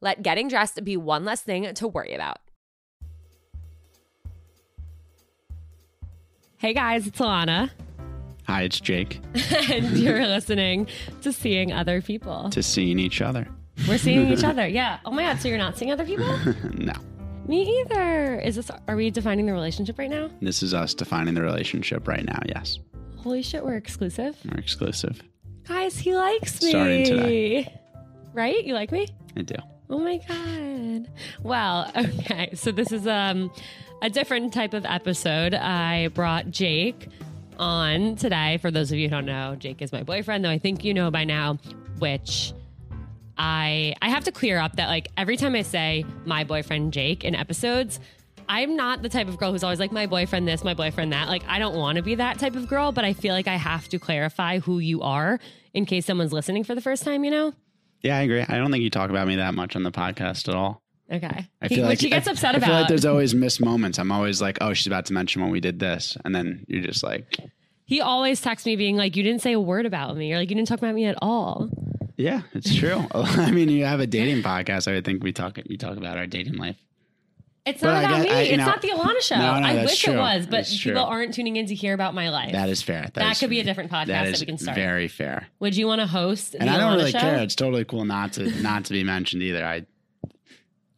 Let getting dressed be one less thing to worry about. Hey guys, it's Ilana. Hi, it's Jake. and you're listening to Seeing Other People. To seeing each other. We're seeing each other. Yeah. Oh my God. So you're not seeing other people? no. Me either. Is this, are we defining the relationship right now? This is us defining the relationship right now, yes. Holy shit, we're exclusive. We're exclusive. Guys, he likes me. Starting today. Right? You like me? I do. Oh my god. Well, okay. So this is um a different type of episode. I brought Jake on today. For those of you who don't know, Jake is my boyfriend, though I think you know by now, which I I have to clear up that like every time I say my boyfriend Jake in episodes, I'm not the type of girl who's always like my boyfriend this, my boyfriend that. Like I don't want to be that type of girl, but I feel like I have to clarify who you are in case someone's listening for the first time, you know? Yeah, I agree. I don't think you talk about me that much on the podcast at all. Okay. I He- feel which like he gets I, upset I about. I feel like there's always missed moments. I'm always like, oh, she's about to mention when we did this, and then you're just like, He always texts me being like, "You didn't say a word about me," or like, "You didn't talk about me at all." yeah, it's true. I mean, you have a dating podcast. I would think we talk we talk about our dating life. It's But not about guess- me. I- it's know- not the Ilana show. No, no, I wish it was, but people aren't tuning in to hear about my life. That is fair. That is- could be a different podcast that that we can start. Very fair. Would you want to host? And I don't Ilana really show? care. It's totally cool not to not to be mentioned either. I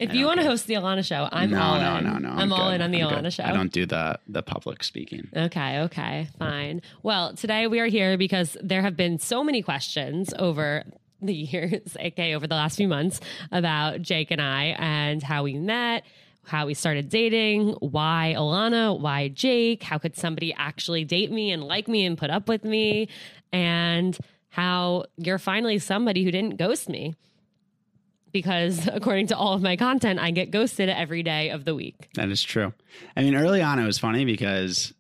If I you want to host the Ilana show, I'm no, all no, in. no, no. I'm, all good. in on the I'm Ilana good. show. I don't do the the public speaking. Okay, okay, fine. Well, today we are here because there have been so many questions over the years, aka over the last few months, about Jake and I and how we met, how we started dating, why Ilana, why Jake, how could somebody actually date me and like me and put up with me, and how you're finally somebody who didn't ghost me. Because according to all of my content, I get ghosted every day of the week. That is true. I mean, early on, it was funny because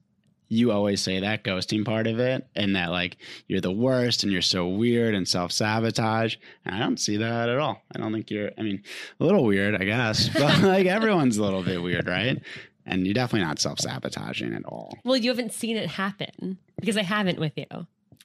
you always say that ghosting part of it, and that like you're the worst and you're so weird and self sabotage. And I don't see that at all. I don't think you're. I mean, a little weird, I guess, but like everyone's a little bit weird, right? And you're definitely not self sabotaging at all. Well, you haven't seen it happen because I haven't with you.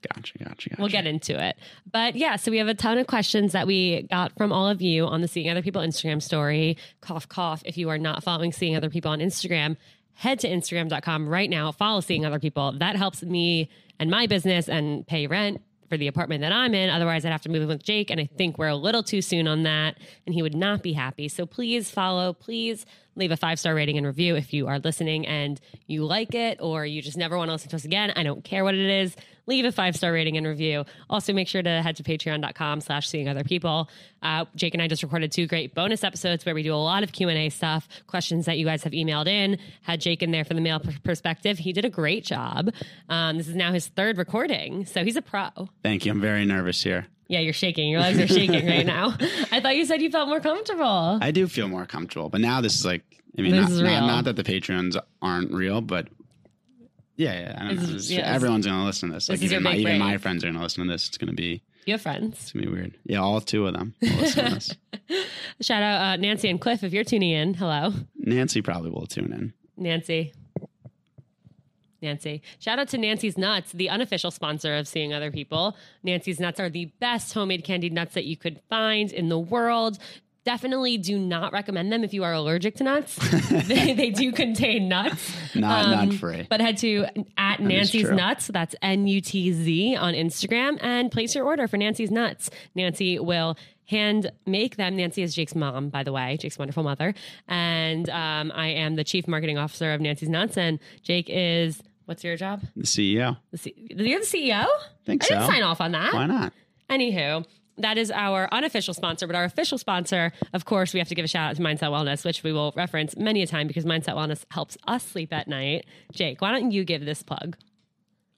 Gotcha, gotcha, gotcha. We'll get into it. But yeah, so we have a ton of questions that we got from all of you on the Seeing Other People Instagram story. Cough, cough. If you are not following Seeing Other People on Instagram, head to Instagram.com right now. Follow Seeing Other People. That helps me and my business and pay rent for the apartment that I'm in. Otherwise, I'd have to move in with Jake. And I think we're a little too soon on that. And he would not be happy. So please follow. Please leave a five star rating and review if you are listening and you like it or you just never want to listen to us again. I don't care what it is. Leave a five star rating and review. Also, make sure to head to patreon.com slash seeing other people. Uh, Jake and I just recorded two great bonus episodes where we do a lot of Q&A stuff, questions that you guys have emailed in. Had Jake in there for the male perspective. He did a great job. Um, this is now his third recording, so he's a pro. Thank you. I'm very nervous here. Yeah, you're shaking. Your legs are shaking right now. I thought you said you felt more comfortable. I do feel more comfortable, but now this is like, I mean, not, not, not that the Patreons aren't real, but yeah, yeah, I don't This know. is- yeah, everyone's going to listen to this. Like, this is even, my, even my friends are going to listen to this. It's going to be, you have friends. it's going to be weird. Yeah, all two of them will listen to this. Shout out uh, Nancy and Cliff if you're tuning in. Hello. Nancy probably will tune in. Nancy. Nancy. Shout out to Nancy's Nuts, the unofficial sponsor of Seeing Other People. Nancy's Nuts are the best homemade candied nuts that you could find in the world. Definitely do not recommend them if you are allergic to nuts. they, they do contain nuts. Not Um, nut free. But head to at is Nancy's. Nuts. That's N U T Z on Instagram and place your order for Nancy's Nuts. Nancy will hand make them. Nancy is Jake's mom, by the way, Jake's wonderful mother. And um, I am the chief marketing officer of Nancy's Nuts. And Jake is, what's your job? The CEO. The C- You're the CEO? Think I didn't sign off on that. Why not? Anywho, that is our unofficial sponsor, but our official sponsor, of course, we have to give a shout out to Mindset Wellness, which we will reference many a time because Mindset Wellness helps us sleep at night. Jake, why don't you give this plug?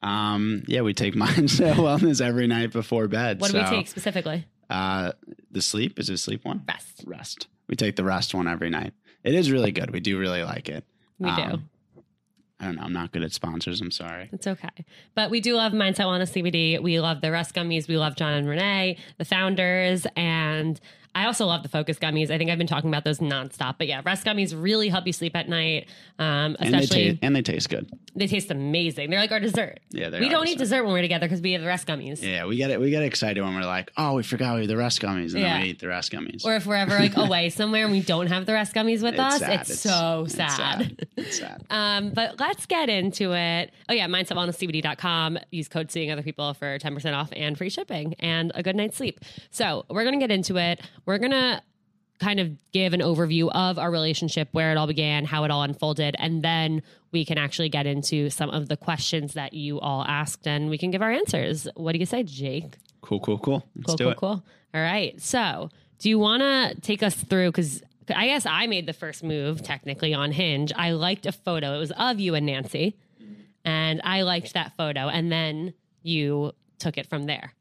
Um, yeah, we take mindset wellness every night before bed. What do we take specifically? Uh, the sleep is it a sleep one? Rest. Rest. We take the rest one every night. It is really good. We do really like it. We do. I don't know. I'm not good at sponsors. I'm sorry. It's okay. But we do love Mindset Wellness CBD. We love the Rest Gummies. We love John and Renee, the founders. And I also love the Focus Gummies. I think I've been talking about those nonstop. But yeah, Rest Gummies really help you sleep at night. Um, And they, especially, taste, and they taste good. they taste amazing. They're like our dessert. Yeah, we don't eat dessert. dessert when we're together because we have the Rest Gummies. Yeah, we get it. We get excited when we're like, oh, we forgot we have the rest gummies, and Yeah. then we eat the rest gummies. Or if we're ever like away somewhere and we don't have the Rest Gummies with It's us, sad. it's, so it's sad. It's sad. Um, but let's get into it. Oh yeah, mindsetwellnesscbd.com. Use code seeing other people for 10% off and free shipping and a good night's sleep. So we're gonna get into it. We're gonna kind of give an overview of our relationship, where it all began, how it all unfolded, and then we can actually get into some of the questions that you all asked and we can give our answers. What do you say, Jake? Cool, cool, cool. Let's Cool, do cool, it. cool. All right. So, do you want to take us through? Because I guess I made the first move technically on Hinge. I liked a photo. It was of you and Nancy, and I liked that photo. And then you took it from there.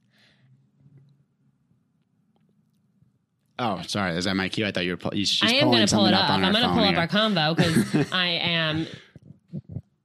Oh, sorry. Is that my cue? I thought you were. Pull- you- she's I am going to pull it up. on I'm going to pull up our combo because I am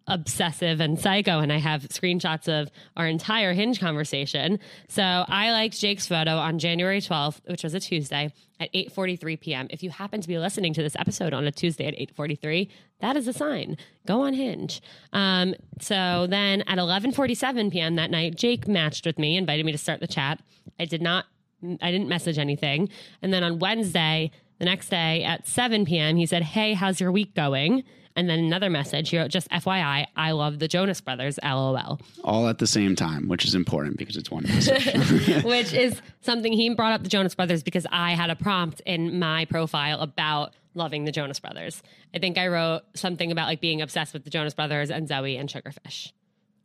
obsessive and psycho and I have screenshots of our entire hinge conversation. So I liked Jake's photo on January 12th, which was a Tuesday at 8:43 p.m. If you happen to be listening to this episode on a Tuesday at 8:43, that is a sign. Go on Hinge. Um, so then at 11:47 p.m. that night, Jake matched with me, invited me to start the chat. I did not I didn't message anything. And then on Wednesday, the next day at 7 p.m., he said, Hey, how's your week going? And then another message. He wrote, Just FYI, I love the Jonas Brothers, LOL, All at the same time, which is important because it's one message. which is something he brought up the Jonas Brothers because I had a prompt in my profile about loving the Jonas Brothers. I think I wrote something about like being obsessed with the Jonas Brothers and Zoe and Sugarfish.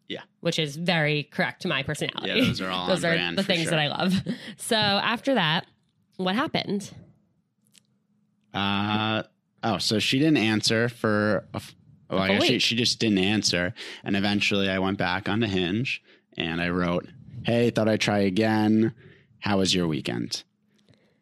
Yeah. which is very correct to my personality. Yeah, those are all those are the things sure. that I love. So after that, what happened? Uh, oh, so she didn't answer for a, f- well, I guess she, she just didn't answer. And eventually I went back on the hinge and I wrote, Hey, thought I'd try again. How was your weekend?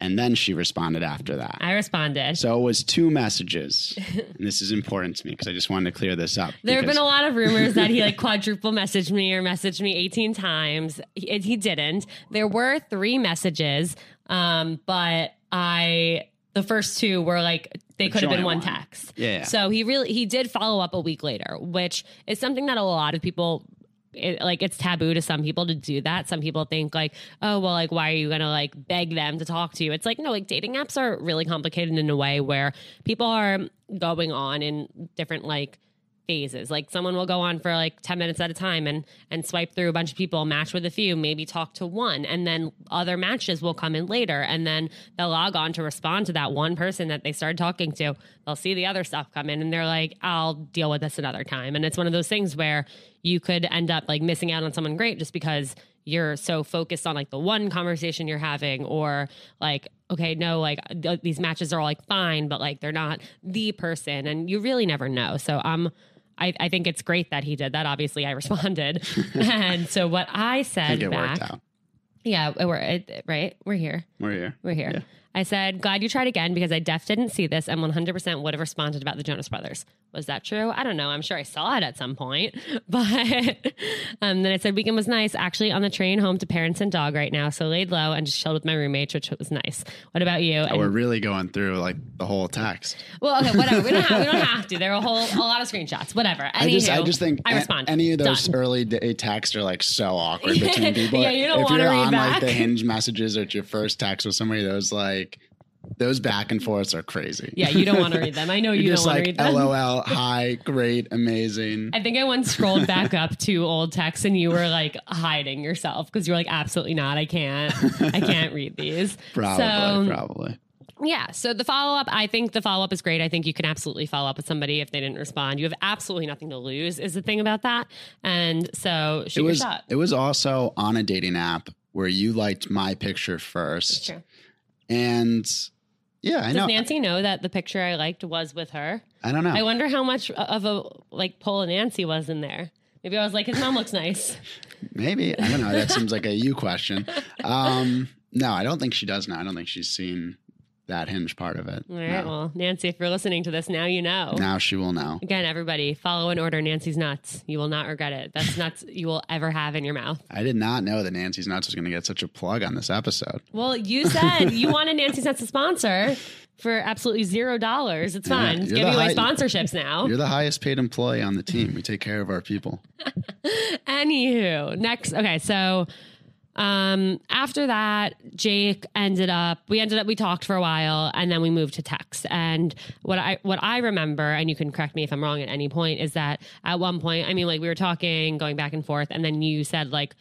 And then she responded after that. I responded. So it was two messages. and this is important to me because I just wanted to clear this up. there have been a lot of rumors that he like quadruple messaged me or messaged me 18 times. He, he didn't. There were three messages, um, but I the first two were like they could have been one one. text. Yeah. So he really he did follow up a week later, which is something that a lot of people it, like it's taboo to some people to do that. Some people think like, oh well, like why are you gonna like beg them to talk to you? It's like no, like dating apps are really complicated in a way where people are going on in different like phases. Like someone will go on for like 10 minutes at a time and and swipe through a bunch of people, match with a few, maybe talk to one, and then other matches will come in later and then they'll log on to respond to that one person that they started talking to. They'll see the other stuff come in and they're like, "I'll deal with this another time." And it's one of those things where you could end up like missing out on someone great just because you're so focused on like the one conversation you're having or like okay no like th- these matches are all like fine but like they're not the person and you really never know so um I, I think it's great that he did that. Obviously, I responded, and so what I said back, yeah, we're right. We're here. We're here. We're here. Yeah. I said, glad you tried again because I def didn't see this and 100% would have responded about the Jonas Brothers. Was that true? I don't know. I'm sure I saw it at some point. But um, then I said, weekend was nice. Actually, on the train home to parents and dog right now. So laid low and just chilled with my roommates, which was nice. What about you? Oh, And- we're really going through like the whole text. well, okay, whatever. We don't have, we don't have to. There are a whole a lot of screenshots. Whatever. I just, I just think I a- respond. any of those Done. early day texts are like so awkward between people. Yeah, you don't if you're read on back. like the hinge messages or it's your first text with somebody, those like those back and forths are crazy. Yeah, you don't want to read them. I know you don't want to read them. LOL, hi, great, amazing. I think I once scrolled back up to old texts and you were like hiding yourself because you were like, absolutely not. I can't. I can't read these. Probably, So, probably. yeah. So the follow up, I think the follow up is great. I think you can absolutely follow up with somebody if they didn't respond. You have absolutely nothing to lose, is the thing about that. And so It was it was also on a dating app where you liked my picture first. True. And yeah, I Does know. Nancy know that the picture I liked was with her? I don't know. I wonder how much of a like pull Nancy was in there. Maybe I was like, his mom looks nice. Maybe. I don't know. That seems like a you question. Um, no, I don't think she does now. I don't think she's seen that hinge part of it. All right. No. Well, Nancy, if you're listening to this, now you know. Now she will know. Again, everybody, follow and order Nancy's nuts. You will not regret it. That's nuts you will ever have in your mouth. I did not know that Nancy's Nuts was going to get such a plug on this episode. Well, you said you wanted Nancy's nuts to sponsor for absolutely zero dollars. It's Yeah, fine. you're Giving the away high- sponsorships now. You're the highest paid employee on the team. We take care of our people. Anywho, next. Okay, so um after that jake ended up we ended up we talked for a while and then we moved to text and what i what i remember and you can correct me if i'm wrong at any point is that at one point i mean like we were talking going back and forth and then you said like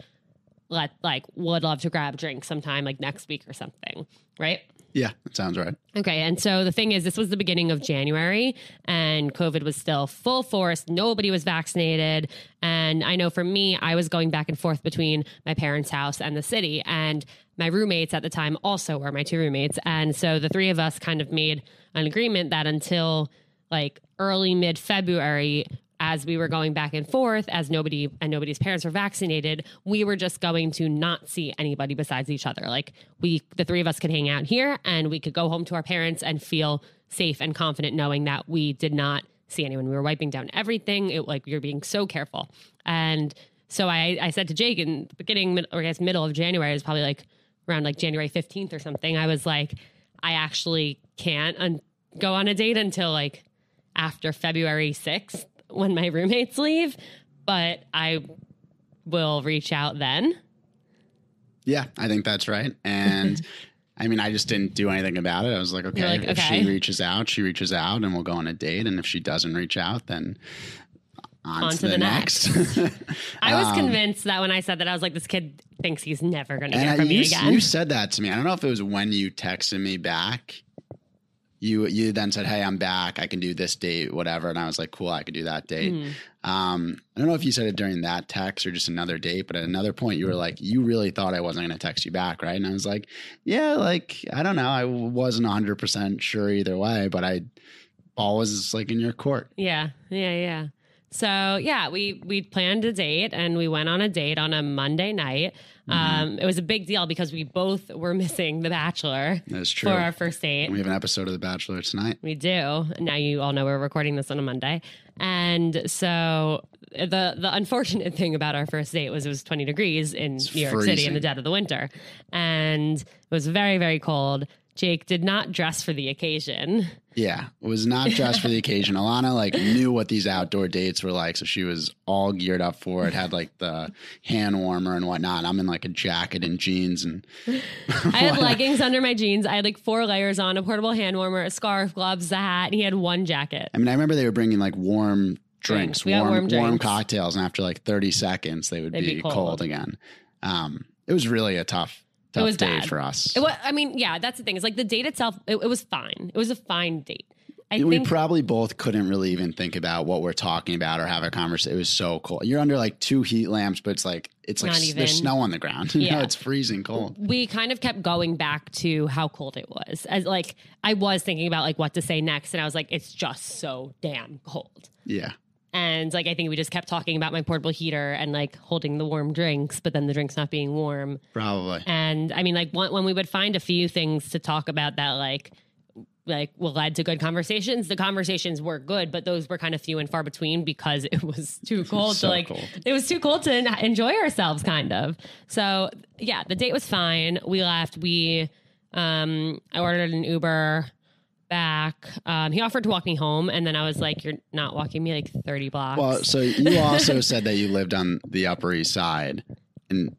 let like would love to grab drinks sometime like next week or something right Yeah, that sounds right. Okay. And so the thing is, this was the beginning of January and COVID was still full force. Nobody was vaccinated. And I know for me, I was going back and forth between my parents' house and the city. And my roommates at the time also were my two roommates. And so the three of us kind of made an agreement that until like early mid February, as we were going back and forth, as nobody and nobody's parents were vaccinated, we were just going to not see anybody besides each other. Like we, the three of us could hang out here and we could go home to our parents and feel safe and confident knowing that we did not see anyone. We were wiping down everything. It like were being so careful. And so I, I said to Jake in the beginning, or I guess middle of January, it was probably like around like January 15th or something. I was like, I actually can't un- go on a date until like after February 6th when my roommates leave, but I will reach out then. Yeah, I think that's right. And I mean, I just didn't do anything about it. I was like, okay, like, if okay. she reaches out, she reaches out and we'll go on a date. And if she doesn't reach out, then on, to, the, next. I was Um, convinced that when I said that, I was like, this kid thinks he's never going to hear from me again. you said that to me. I don't know if it was when you texted me back. You you then said, "Hey, I'm back. I can do this date, whatever." And I was like, "Cool, I can do that date." Mhm. Um, I don't know if you said it during that text or just another date, but at another point, you were like, "You really thought I wasn't going to text you back, right?" And I was like, "Yeah, like I don't know. I wasn't 100 percent sure either way, but I ball was like in your court." Yeah, yeah, yeah. So yeah, we we planned a date and we went on a date on a Monday night. Mm-hmm. Um, it was a big deal because we both were missing The Bachelor That's true. for our first date. we have an episode of The Bachelor tonight. We do. Now you all know we're recording this on a Monday. And so the the unfortunate thing about our first date was it was 20 degrees in New York City in the dead of the winter. And it was very, very cold. Jake did not dress for the occasion. Yeah, was not dressed for the occasion. Ilana like knew what these outdoor dates were like, so she was all geared up for it. Had like the hand warmer and whatnot. I'm in like a jacket and jeans, and I had leggings under my jeans. I had like four layers on, a portable hand warmer, a scarf, gloves, a hat, and he had one jacket. I mean, I remember they were bringing like warm Drinks. drinks, warm warm warm, cocktails, and after like 30 seconds, they would They'd be, be cold. cold. again. Um, it was really a tough, tough was day bad. for us. It wa- I mean, yeah, that's the thing. It's like the date itself, it, it was fine. It was a fine date. I we think probably both couldn't really even think about what we're talking about or have a conversation. It was so cold. You're under like two heat lamps, but it's like it's like s- there's snow on the ground. You know, Yeah. it's freezing cold. we kind of kept going back to how cold it was. As like I was thinking about like what to say next, and I was like, it's just so damn cold. Yeah. And like I think we just kept talking about my portable heater and like holding the warm drinks, but then the drinks not being warm. Probably. And I mean, like when, we would find a few things to talk about that, like like will led to good conversations. The conversations were good, but those were kind of few and far between because it was too cold So to like. cold. It was too cold to enjoy ourselves, kind of. So yeah, the date was fine. We left. We um, I ordered an Uber back. Um, he offered to walk me home, and then I was like, "You're not walking me like thirty blocks." Well, so you also said that you lived on the Upper East Side, and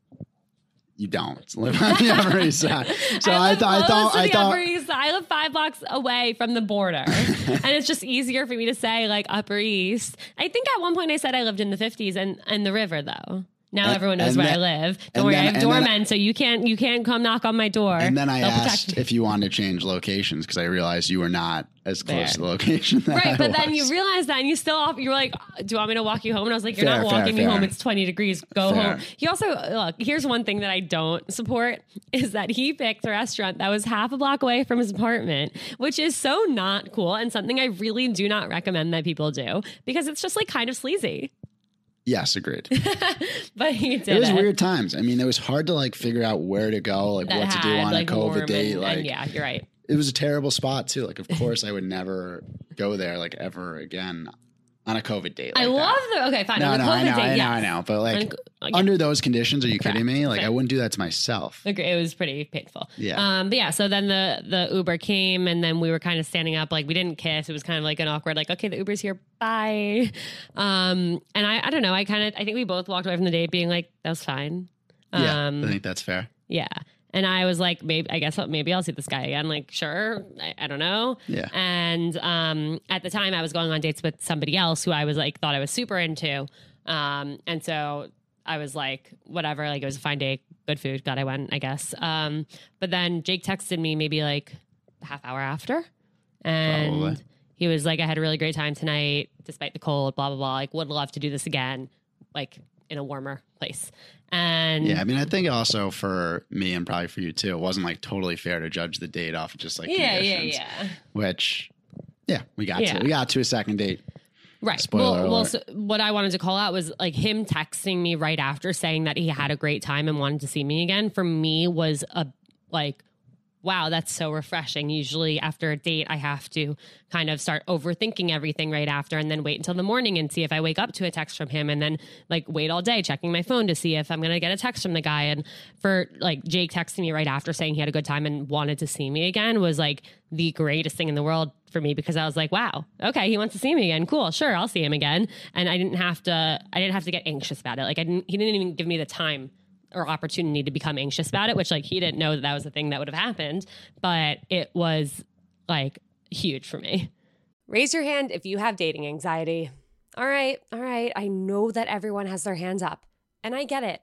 you don't live on the Upper East Side. So I, live thought, I thought, I thought, Upper East I live five blocks away from the border, and it's just easier for me to say like Upper East. I think at one point I said I lived in the fifties and and the river though. Now And- everyone knows where then- I live. Don't worry, then- I have doormen, so you can't you can't come knock on my door. and then I They'll asked if you wanted to change locations because I realized you were not as close to the location. That Right, I but then you was. realized that, and you still off. You were like, "Do you want me to walk you home?" And I was like, "You're Fair, not fair, walking me fair. home. It's 20 degrees. Go home." He also look. Here's one thing that I don't support is that he picked a restaurant that was half a block away from his apartment, which is so not cool and something I really do not recommend that people do because it's just like kind of sleazy. Yes, agreed. But he did it was weird times. I mean, it was hard to like figure out where to go, like That what to do on like, a COVID date. and- like, and yeah, you're right. it was a terrible spot too. Like, of course, I would never go there like ever again on a COVID date. I like that. love the okay, fine. No, no, COVID I know, date, I know, yes. I know. But like yeah. under those conditions, are you kidding me? Like, Fair. I wouldn't do that to myself. It was pretty painful. Yeah. Um. But yeah. So then the the Uber came, and then we were kind of standing up, like we didn't kiss. It was kind of like an awkward, like okay, the Uber's here, bye. Um. And I, I don't know. I kind of, I think we both walked away from the date being like, that was fine. Yeah, Um. I think that's fair. Yeah. And I was like, maybe I guess maybe I'll see this guy again. Like, sure, I, I don't know. Yeah. And um, at the time, I was going on dates with somebody else who I was like thought I was super into. Um, and so I was like, whatever. Like it was a fine day, good food. Glad I went. I guess. Um, but then Jake texted me maybe like a half hour after, and Probably. he was like, I had a really great time tonight, despite the cold. Blah blah blah. Like, would love to do this again, like in a warmer place. And Yeah, I mean, I think also for me and probably for you too, it wasn't like totally fair to judge the date off of just like yeah, yeah, conditions. yeah. Which, yeah, we got Yeah. to we got to a second date. Right. Spoiler well, well so what I wanted to call out was like him texting me right after saying that he had a great time and wanted to see me again. For me, was a like, wow, that's so refreshing. Usually after a date, I have to kind of start overthinking everything right after and then wait until the morning and see if I wake up to a text from him and then like wait all day checking my phone to see if I'm going to get a text from the guy. And for like Jake texting me right after saying he had a good time and wanted to see me again was like the greatest thing in the world for me because I was like, wow, okay, he wants to see me again. Cool, sure, I'll see him again. And I didn't have to I didn't have to get anxious about it. Like I didn't he didn't even give me the time or opportunity to become anxious about it, which like he didn't know that that was the thing that would have happened, but it was like huge for me. Raise your hand if you have dating anxiety. All right, all right. I know that everyone has their hands up, and I get it.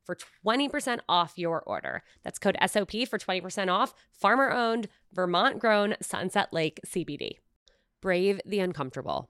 for 20% off your order. That's code SOP for 20% off. Farmer owned, Vermont grown Sunset Lake CBD. Brave the uncomfortable.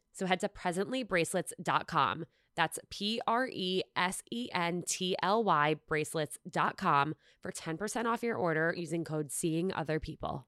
So head to presentlybracelets.com. That's P R E S E N T L Y bracelets.com for 10% off your order using code Seeing Other People.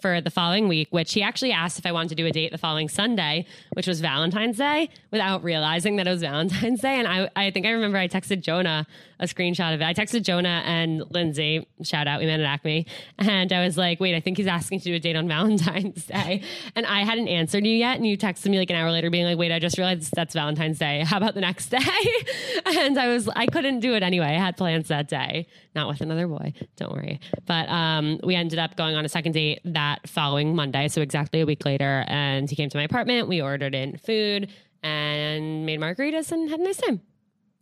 For the following week, which he actually asked if I wanted to do a date the following Sunday, which was Valentine's Day, without realizing that it was Valentine's Day. And I, I think I remember I texted Jonah a screenshot of it. I texted Jonah and Lindsay, shout out, we met at Acme. And I was like, wait, I think he's asking to do a date on Valentine's Day. And I hadn't answered you yet. And you texted me like an hour later being like, wait, I just realized that's Valentine's Day. How about the next day? and I was, I couldn't do it anyway. I had plans that day, not with another boy. Don't worry. But um, we ended up going on a second date that following Monday. So exactly a week later. And he came to my apartment. We ordered in food and made margaritas and had a nice time.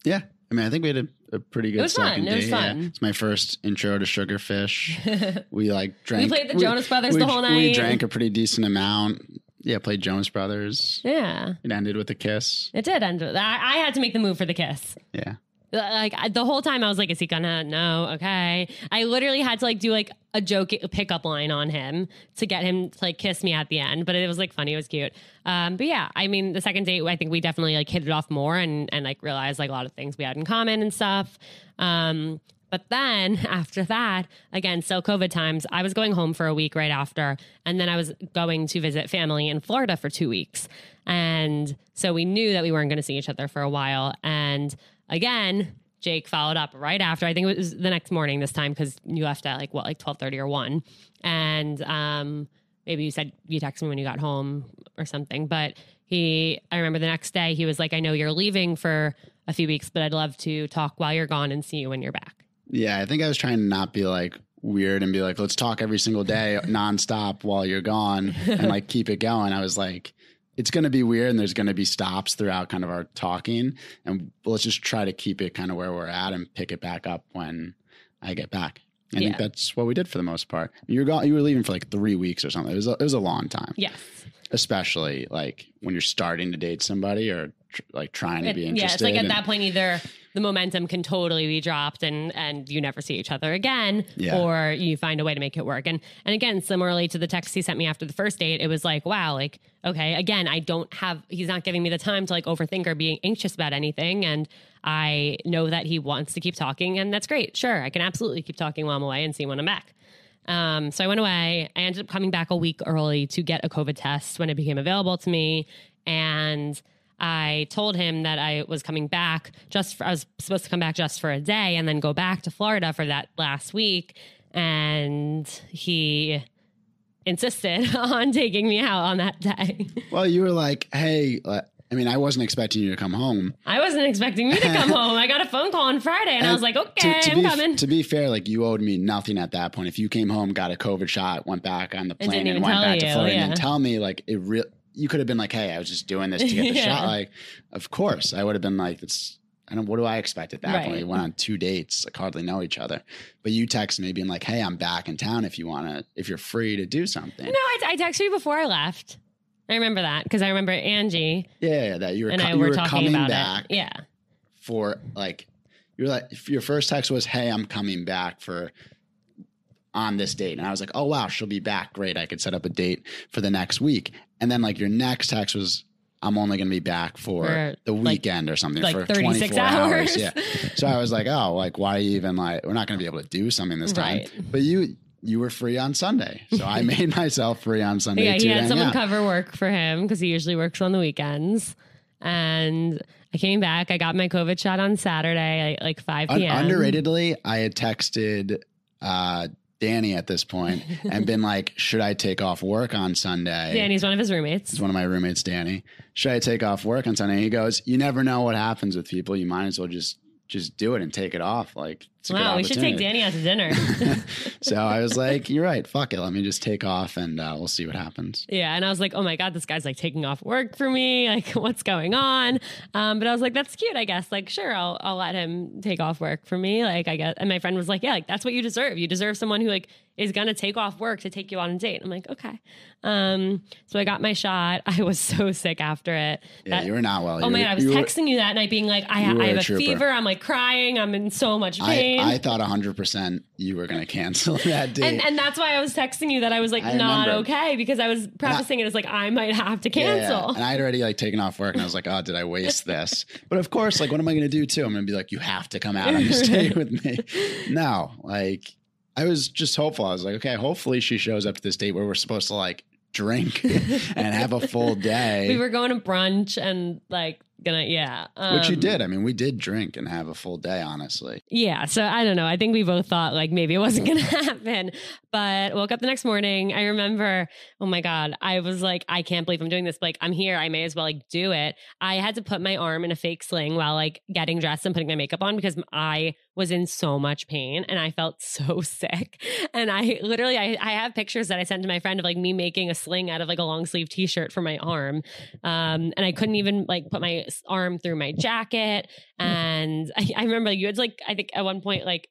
Yeah. I mean, I think we had a, a pretty good It was fun. second It was fun. Yeah. It's my first intro to Sugarfish. we like drank. We played the Jonas Brothers we- the whole night. We drank a pretty decent amount. Yeah, played Jonas Brothers. Yeah. It ended with a kiss. It did end with I, I had to make the move for the kiss. Yeah. Like the whole time I was like, is he gonna? No, okay. I literally had to like do like a joke pickup line on him to get him to like kiss me at the end. But it was like funny, it was cute. Um, but yeah, I mean, the second date, I think we definitely like hit it off more and and like realized like a lot of things we had in common and stuff. Um, but then after that, again, still COVID times, I was going home for a week right after. And then I was going to visit family in Florida for two weeks. And so we knew that we weren't going to see each other for a while. And again, Jake followed up right after. I think it was the next morning this time because you left at like what, like twelve thirty or one, and um, maybe you said you texted me when you got home or something. But he, I remember the next day he was like, "I know you're leaving for a few weeks, but I'd love to talk while you're gone and see you when you're back." Yeah, I think I was trying to not be like weird and be like, let's talk every single day nonstop while you're gone and like keep it going. I was like, it's going to be weird and there's going to be stops throughout kind of our talking. And let's just try to keep it kind of where we're at and pick it back up when I get back. I Yeah. think that's what we did for the most part. You were gone, you were leaving for like three weeks or something. It was a, it was a long time, Yes. especially like when you're starting to date somebody or tr- like trying to It- be yeah, interested. it's like at and- that point either the momentum can totally be dropped and and you never see each other again Yeah. or you find a way to make it work. And and again, similarly to the text he sent me after the first date, it was like, wow, like okay, again, I don't have he's not giving me the time to like overthink or being anxious about anything and I know that he wants to keep talking and that's great. Sure, I can absolutely keep talking while I'm away and see when I'm back. Um, so I went away. I ended up coming back a week early to get a COVID test when it became available to me. And I told him that I was coming back just for, I was supposed to come back just for a day and then go back to Florida for that last week. And he insisted on taking me out on that day. well, you were like, hey, uh, I mean, I wasn't expecting you to come home. I wasn't expecting you to come home. I got a phone call on Friday and, I was like, okay, to, to I'm be, coming. To be fair, like you owed me nothing at that point. If you came home, got a COVID shot, went back on the plane, and went back to you, Florida, and yeah. then tell me like it real. You could have been like, "Hey, I was just doing this to get the Yeah. shot." Like, of course, I would have been like, "It's." I don't. What do I expect at that Right. point? We went on two dates, like hardly know each other. But you texted me being like, "Hey, I'm back in town. If you want to, if you're free to do something." no, I, I texted you before I left. I remember that because I remember Angie Yeah, yeah, that you were. and I you were, were talking coming about back it. Yeah. for like you're like if your first text was hey i'm coming back for on this date and i was like oh wow she'll be back great i could set up a date for the next week and then like your next text was i'm only going to be back for, For, the like- weekend or something like for 36 24 hours hours. yeah so i was like oh like why even like we're not going to be able to do something this time Right. but you you were free on sunday so i made myself free on sunday yeah, he had someone out. cover work for him because he usually works on the weekends. And I came back. I got my COVID shot on Saturday, like, like 5 Un- p.m. underratedly, I had texted uh, Danny at this point and been like, "Should I take off work on Sunday?" Danny's one of his roommates. It's one of my roommates, Danny. Should I take off work on Sunday? And he goes, "You never know what happens with people. You might as well just just do it and take it off. Like, it's a good Wow, we should take. Danny out to dinner. so I was like, "You're right. Fuck it. Let me just take off and uh, we'll see what happens." yeah, and I was like, oh my god, this guy's like taking off work for me. Like, what's going on? Um, but I was like, that's cute, I guess. Like, sure, I'll I'll let him take off work for me. Like, I guess. And my friend was like, yeah, like that's what you deserve. You deserve someone who like is gonna take off work to take you on a date. I'm like, okay. Um, so I got my shot. I was so sick after it. Yeah, That- you were not well. Oh You my were- god! I was you were- texting you that night, being like, I, I have a a, fever. I'm like crying. I'm in so much pain. I, I thought 100% you were going to cancel that date. and and that's why I was texting you that I was like I not remember. okay because I was prefacing it as like I might have to Yeah, cancel. And I had already like taken off work and I was like, oh, did I waste this? But of course, like, what am I going to do too? I'm going to be like, you have to come out on this date with me. No, like, I was just hopeful. I was like, okay, hopefully she shows up to this date where we're supposed to like drink and have a full day. we were going to brunch and like gonna yeah. which you um, did. I mean, we did drink and have a full day, honestly. Yeah, so I don't know. I think we both thought like maybe it wasn't to happen, but woke up the next morning. I remember, oh my god, I was like, I can't believe I'm doing this. Like, I'm here. I may as well like do it. I had to put my arm in a fake sling while like getting dressed and putting my makeup on because I was in so much pain and I felt so sick. And I literally, I, I have pictures that I sent to my friend of like me making a sling out of like a long sleeve T-shirt for my arm, um, and I couldn't even like put my arm through my jacket. And I, I remember you had like I think at one point like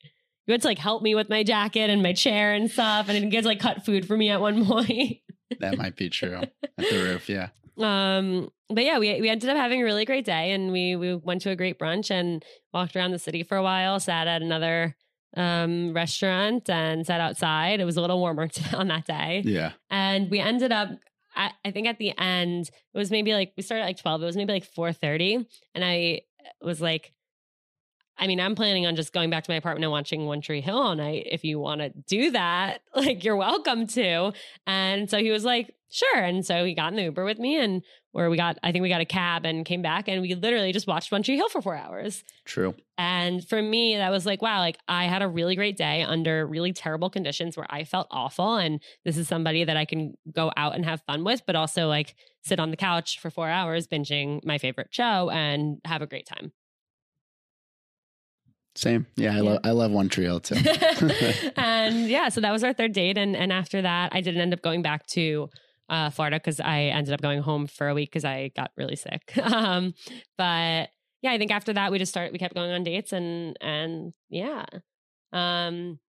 you had to like help me with my jacket and my chair and stuff, and you guys like cut food for me at one point. That might be true at the roof. Yeah. um, but yeah, we we ended up having a really great day, and we we went to a great brunch and walked around the city for a while. Sat at another um restaurant and sat outside. It was a little warmer on that day. Yeah. and we ended up I, I think at the end it was maybe like we started at like 12 it was maybe like 4.30 and i was like i mean i'm planning on just going back to my apartment and watching one tree hill all night if you want to do that like you're welcome to and so he was like sure and so he got in the uber with me and where we got i think we got a cab and came back and we literally just watched one tree hill for four hours True. and for me, that was like, wow, like I had a really great day under really terrible conditions where I felt awful. And this is somebody that I can go out and have fun with, but also like sit on the couch for four hours binging my favorite show and have a great time. Same. Yeah. I Yeah. love. I love one trio too. and yeah, so that was our third date. And and after that, I didn't end up going back to uh, Florida because I ended up going home for a week because I got really sick. um, but yeah, I think after that we just started. We kept going on dates and and yeah. Um,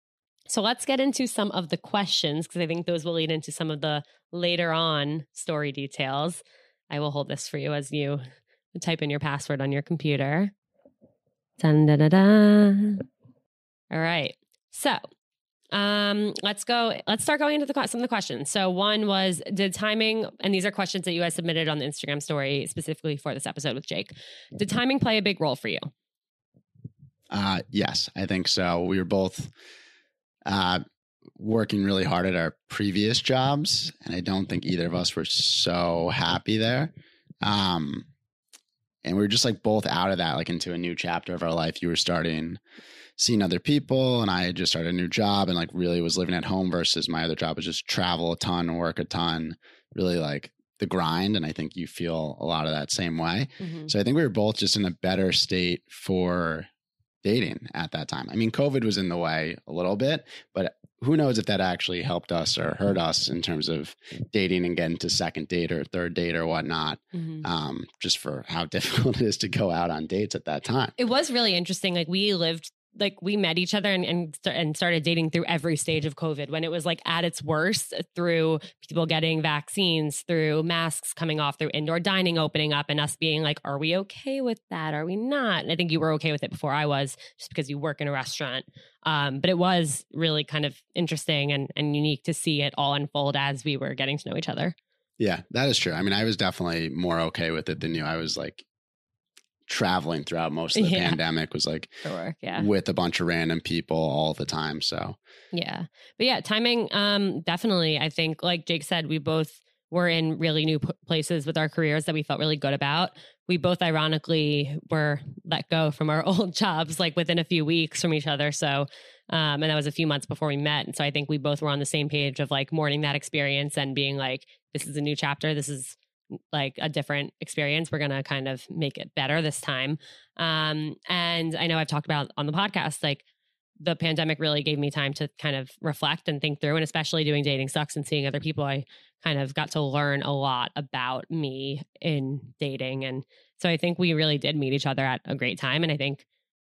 so let's get into some of the questions because I think those will lead into some of the later on story details. I will hold this for you as you type in your password on your computer. Dun, da, da, da. All right. So um, let's go. Let's start going into the some of the questions. So one was, did timing, and these are questions that you guys submitted on the Instagram story specifically for this episode with Jake. Did timing play a big role for you? Uh, yes, I think so. We were both uh, working really hard at our previous jobs, and I don't think either of us were so happy there. Um, and we were just like both out of that, like into a new chapter of our life. You were starting seeing other people, and I had just started a new job, and like really was living at home versus my other job was just travel a ton, work a ton, really like the grind. And I think you feel a lot of that same way. Mm-hmm. So I think we were both just in a better state for dating at that time. I mean, COVID was in the way a little bit, but who knows if that actually helped us or hurt us in terms of dating and getting to second date or third date or whatnot, Mhm. um, just for how difficult it is to go out on dates at that time. It was really interesting. Like we lived, like we met each other and and, and started dating through every stage of COVID when it was like at its worst through people getting vaccines, through masks coming off, through indoor dining opening up, and us being like, "Are we okay with that? Are we not?" And I think you were okay with it before I was, just because you work in a restaurant. Um, but it was really kind of interesting and and unique to see it all unfold as we were getting to know each other. Yeah, that is true. I mean, I was definitely more okay with it than you. I was like traveling throughout most of the Yeah. pandemic, was like yeah. with a bunch of random people all the time. So Yeah. But yeah, timing um definitely I think like Jake said we both were in really new p- places with our careers that we felt really good about. We both ironically were let go from our old jobs like within a few weeks from each other. So um and that was a few months before we met. And so I think we both were on the same page of like mourning that experience and being like this is a new chapter. This is like a different experience. We're going to kind of make it better this time. Um and I know I've talked about on the podcast like the pandemic really gave me time to kind of reflect and think through and especially doing dating sucks and seeing other people i kind of got to learn a lot about me in dating and so i think we really did meet each other at a great time and i think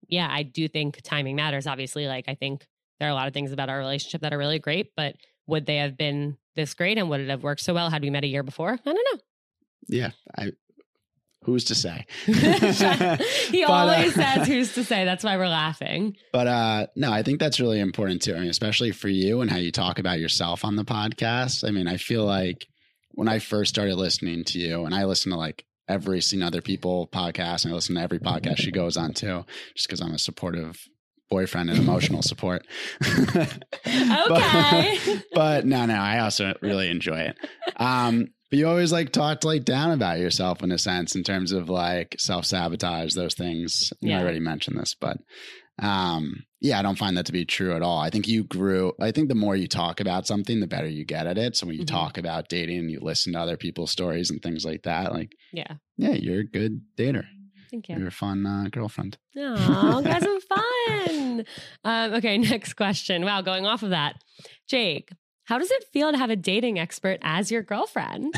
yeah i do think timing matters obviously like i think there are a lot of things about our relationship that are really great but would they have been this great and would it have worked so well had we met a year before i don't know yeah, I who's to say? he But, uh, always says who's to say that's why we're laughing But uh no, I think that's really important too. I mean, especially for you and how you talk about yourself on the podcast. I mean, I feel like when I first started listening to you, and I listen to like every Seeing Other People podcast, and I listen to every podcast she goes on to, just because I'm a supportive boyfriend and emotional support. Okay. but, but no, no, I also really enjoy it. Um, but you always like talked like down about yourself in a sense in terms of like self sabotage, those things. You Yeah. already mentioned this, but um, yeah, I don't find that to be true at all. I think you grew. I think the more you talk about something, the better you get at it. So when you Mhm. talk about dating and you listen to other people's stories and things like that, like yeah. yeah, you're a good dater. Thank you. You're a fun uh, girlfriend. Oh, guys, some fun. Um, okay, next question. Wow, going off of that. Jake, how does it feel to have a dating expert as your girlfriend?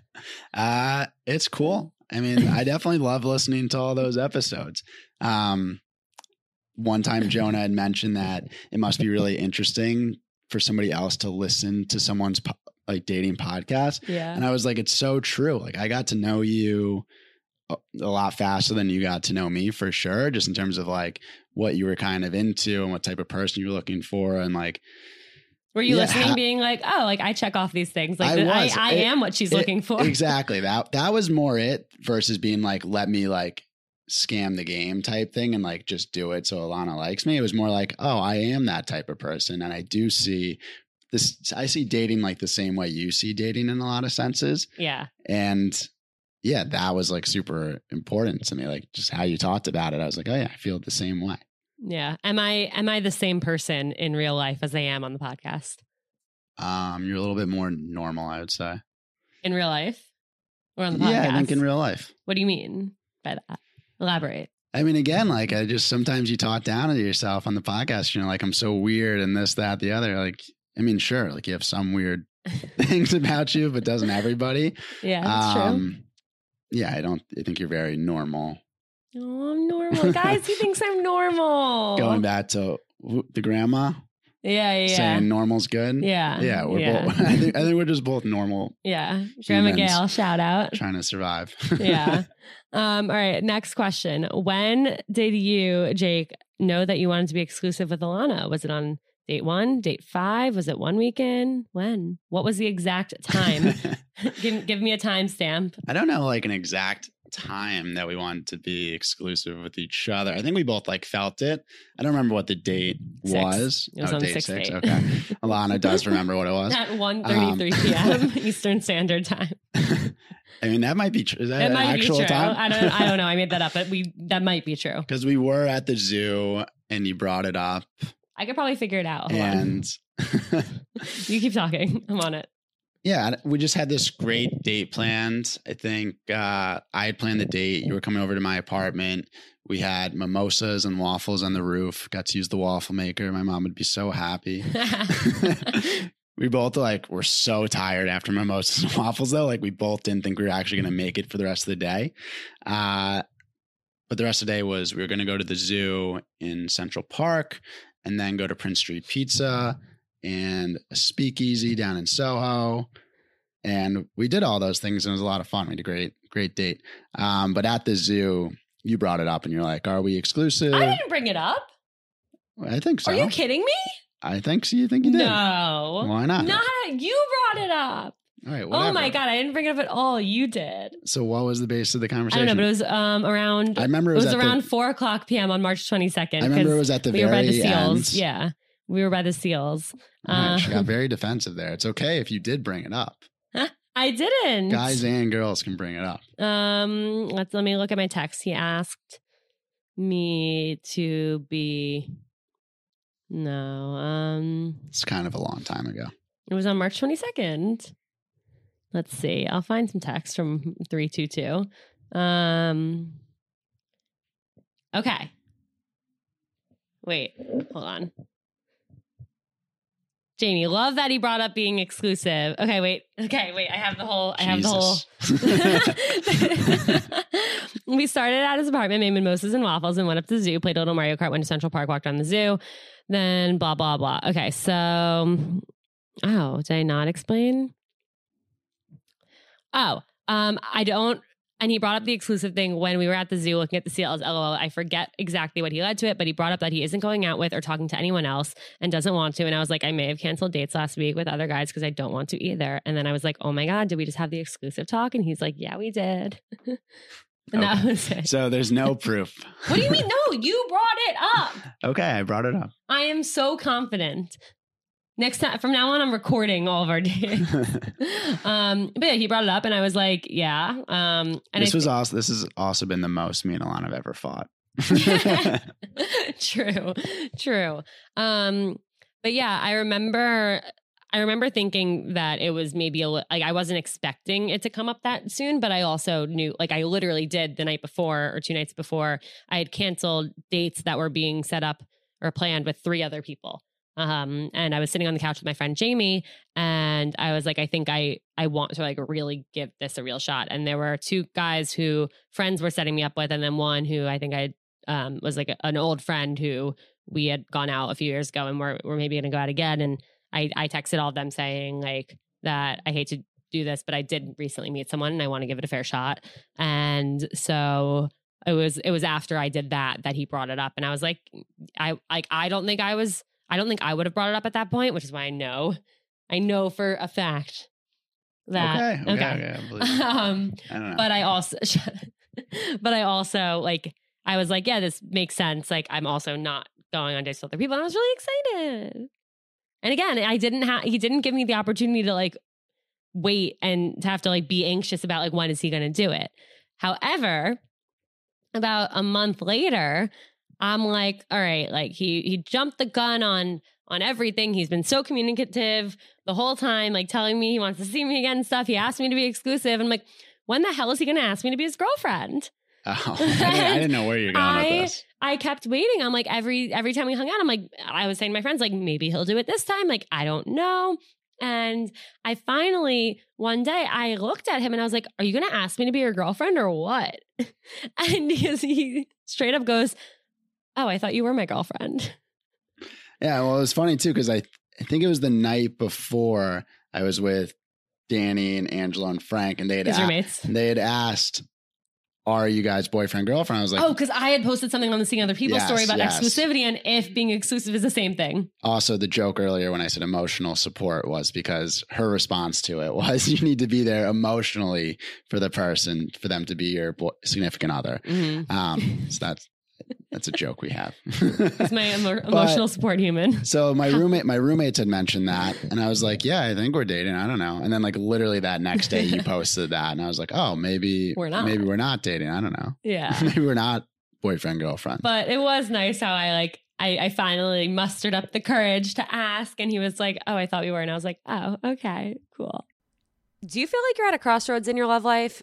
uh, it's cool. I mean, I definitely love listening to all those episodes. Um, one time, Jonah had mentioned that it must be really interesting for somebody else to listen to someone's po- like dating podcast. Yeah. And I was like, it's so true. Like, I got to know you a a lot faster than you got to know me for sure, just in terms of like what you were kind of into and what type of person you were looking for. And like, Were you Yeah, listening, being like, oh, like I check off these things? Like I th- I. I, It- am what she's it- looking for. exactly that that was more it versus being like let me like scam the game type thing and like just do it so Ilana likes me. It was more like, oh, I am that type of person. And I do see this I see dating like the same way you see dating in a lot of senses. Yeah. And yeah, that was like super important to me. Like just how you talked about it. I was like, oh yeah, I feel the same way. Yeah. Am I am I the same person in real life as I am on the podcast? Um, you're a little bit more normal, I would say. In real life? Or on the podcast? Yeah, I think in real life. what do you mean by that? Elaborate. I mean, again, like I just sometimes you talk down to yourself on the podcast, you know, like I'm so weird and this, that, the other. Like, I mean, sure, like you have some weird things about you, but doesn't everybody? Yeah, that's true. Um, Yeah, I don't. I think you're very normal. Oh, I'm normal. Guys, he thinks I'm normal. Going back to the grandma Yeah, yeah. saying normal's good. yeah. yeah, we're yeah. both. I think, I think we're just both normal, Yeah. Grandma. Gail, shout out. trying to survive. yeah. Um, all right. Next question. When did you, Jake, know that you wanted to be exclusive with Ilana? Was it on date one, date five? Was it one weekend? When? What was the exact time? give, give me a timestamp. I don't know like an exact time that we wanted to be exclusive with each other. I think we both like felt it. I don't remember what the date Six. was. It was oh, on date six six. date. Okay. Ilana does remember what it was. At 1.33 Um, p.m. Eastern Standard Time. I mean, that might be true. Is that might be actual true. time? I don't. I don't know. I made that up, but we that might be true. Because we were at the zoo and you brought it up, I could probably figure it out. Hold and You keep talking. I'm on it. Yeah, we just had this great date planned. I think uh, I had planned the date. You were coming over to my apartment. We had mimosas and waffles on the roof. Got to use the waffle maker. My mom would be so happy. we both like were so tired after mimosas and waffles though. Like we both didn't think we were actually going to make it for the rest of the day. Uh, but the rest of the day was we were going to go to the zoo in Central Park and then go to Prince Street Pizza and a speakeasy down in Soho. And we did all those things and it was a lot of fun. We had a great, great date. Um, but at the zoo, you brought it up and you're like, are we exclusive? I didn't bring it up. I think so. Are you kidding me? I think so. You think you did? No. Why not? Not you brought it up. All right. Oh my god, I didn't bring it up at all. You did. So what was the base of the conversation? I don't know, but it was um around. I remember it it was, was around the, four o'clock p.m. on March twenty second. I remember it was at the we were by very the seals. end. Yeah, we were by the seals. Right, she Uh, got very defensive there. It's okay if you did bring it up. I didn't. Guys and girls can bring it up. Um, let's let me look at my text. He asked me to be. No, um, It's kind of a long time ago. it was on March twenty second. Let's see. I'll find some text from three two two. Um. Okay. Wait, hold on. Jamie, love that he brought up being exclusive. Okay, wait. Okay, wait. I have the whole. I have the whole. We started at his apartment, made mimosas and waffles, and went up to the zoo, played a little Mario Kart, went to Central Park, walked around the zoo, then blah, blah, blah. Okay, so, oh, did I not explain? Oh, um, I don't, and he brought up the exclusive thing when we were at the zoo looking at the seals. LOL. I forget exactly what he led to it, but he brought up that he isn't going out with or talking to anyone else and doesn't want to. And I was like, I may have canceled dates last week with other guys because I don't want to either. And then I was like, oh my God, did we just have the exclusive talk? And he's like, yeah, we did. And that was it. So there's no proof. What do you mean? No, you brought it up. okay, I brought it up. I am so confident. Next time, from now on, I'm recording all of our dates. um, but yeah, he brought it up, and I was like, "Yeah." Um, and this I, was also this has also been the most me and Ilana have ever fought. true, true. Um, but yeah, I remember. I remember thinking that it was maybe a li- like I wasn't expecting it to come up that soon, but I also knew like I literally did the night before or two nights before I had canceled dates that were being set up or planned with three other people. Um, and I was sitting on the couch with my friend Jamie, and I was like, I think I I want to like really give this a real shot. And there were two guys who friends were setting me up with, and then one who I think I um, was like an old friend who we had gone out a few years ago, and we're we're maybe gonna go out again. And I I texted all of them saying like that I hate to do this, but I did recently meet someone, and I want to give it a fair shot. And so it was it was after I did that that he brought it up, and I was like, I like I don't think I was I don't think I would have brought it up at that point, which is why I know I know for a fact that okay, okay, okay. I believe um, I but I also, but I also like, I was like, yeah, this makes sense. Like, I'm also not going on dates with other people. And I was really excited. And again, I didn't have, he didn't give me the opportunity to like wait and to have to like be anxious about like, when is he going to do it? However, about a month later, I'm like, all right, like he, he jumped the gun on, on everything. He's been so communicative the whole time, like telling me he wants to see me again and stuff. He asked me to be exclusive. And I'm like, when the hell is he going to ask me to be his girlfriend? oh, I, didn't, I didn't know where you're going I- with this. I kept waiting. I'm like every every time we hung out, I'm like I was saying to my friends like maybe he'll do it this time. Like I don't know. And I finally one day I looked at him and I was like, "Are you going to ask me to be your girlfriend or what?" And he, he straight up goes, "Oh, I thought you were my girlfriend." Yeah, well, it was funny too because I, I think it was the night before I was with Danny and Angela and Frank, and they had His a- roommates. they had asked, "Are you guys boyfriend girlfriend?" I was like, oh, because I had posted something on the Seeing Other People Yes, story about yes. exclusivity and if being exclusive is the same thing. also the joke earlier when I said emotional support was because her response to it was, "You need to be there emotionally for the person for them to be your boy- significant other." Mm-hmm. Um, so that's that's a joke we have. It's my emo- emotional support human. So my roommate, my roommates had mentioned that, and I was like, "Yeah, I think we're dating." I don't know. And then like literally that next day, you posted that, and I was like, "Oh, maybe We're not. Maybe we're not dating. I don't know. Yeah. maybe we're not boyfriend girlfriend." But it was nice how I like I, I finally mustered up the courage to ask and he was like, Oh, I thought we were. And I was like, Oh, okay, cool. Do you feel like you're at a crossroads in your love life?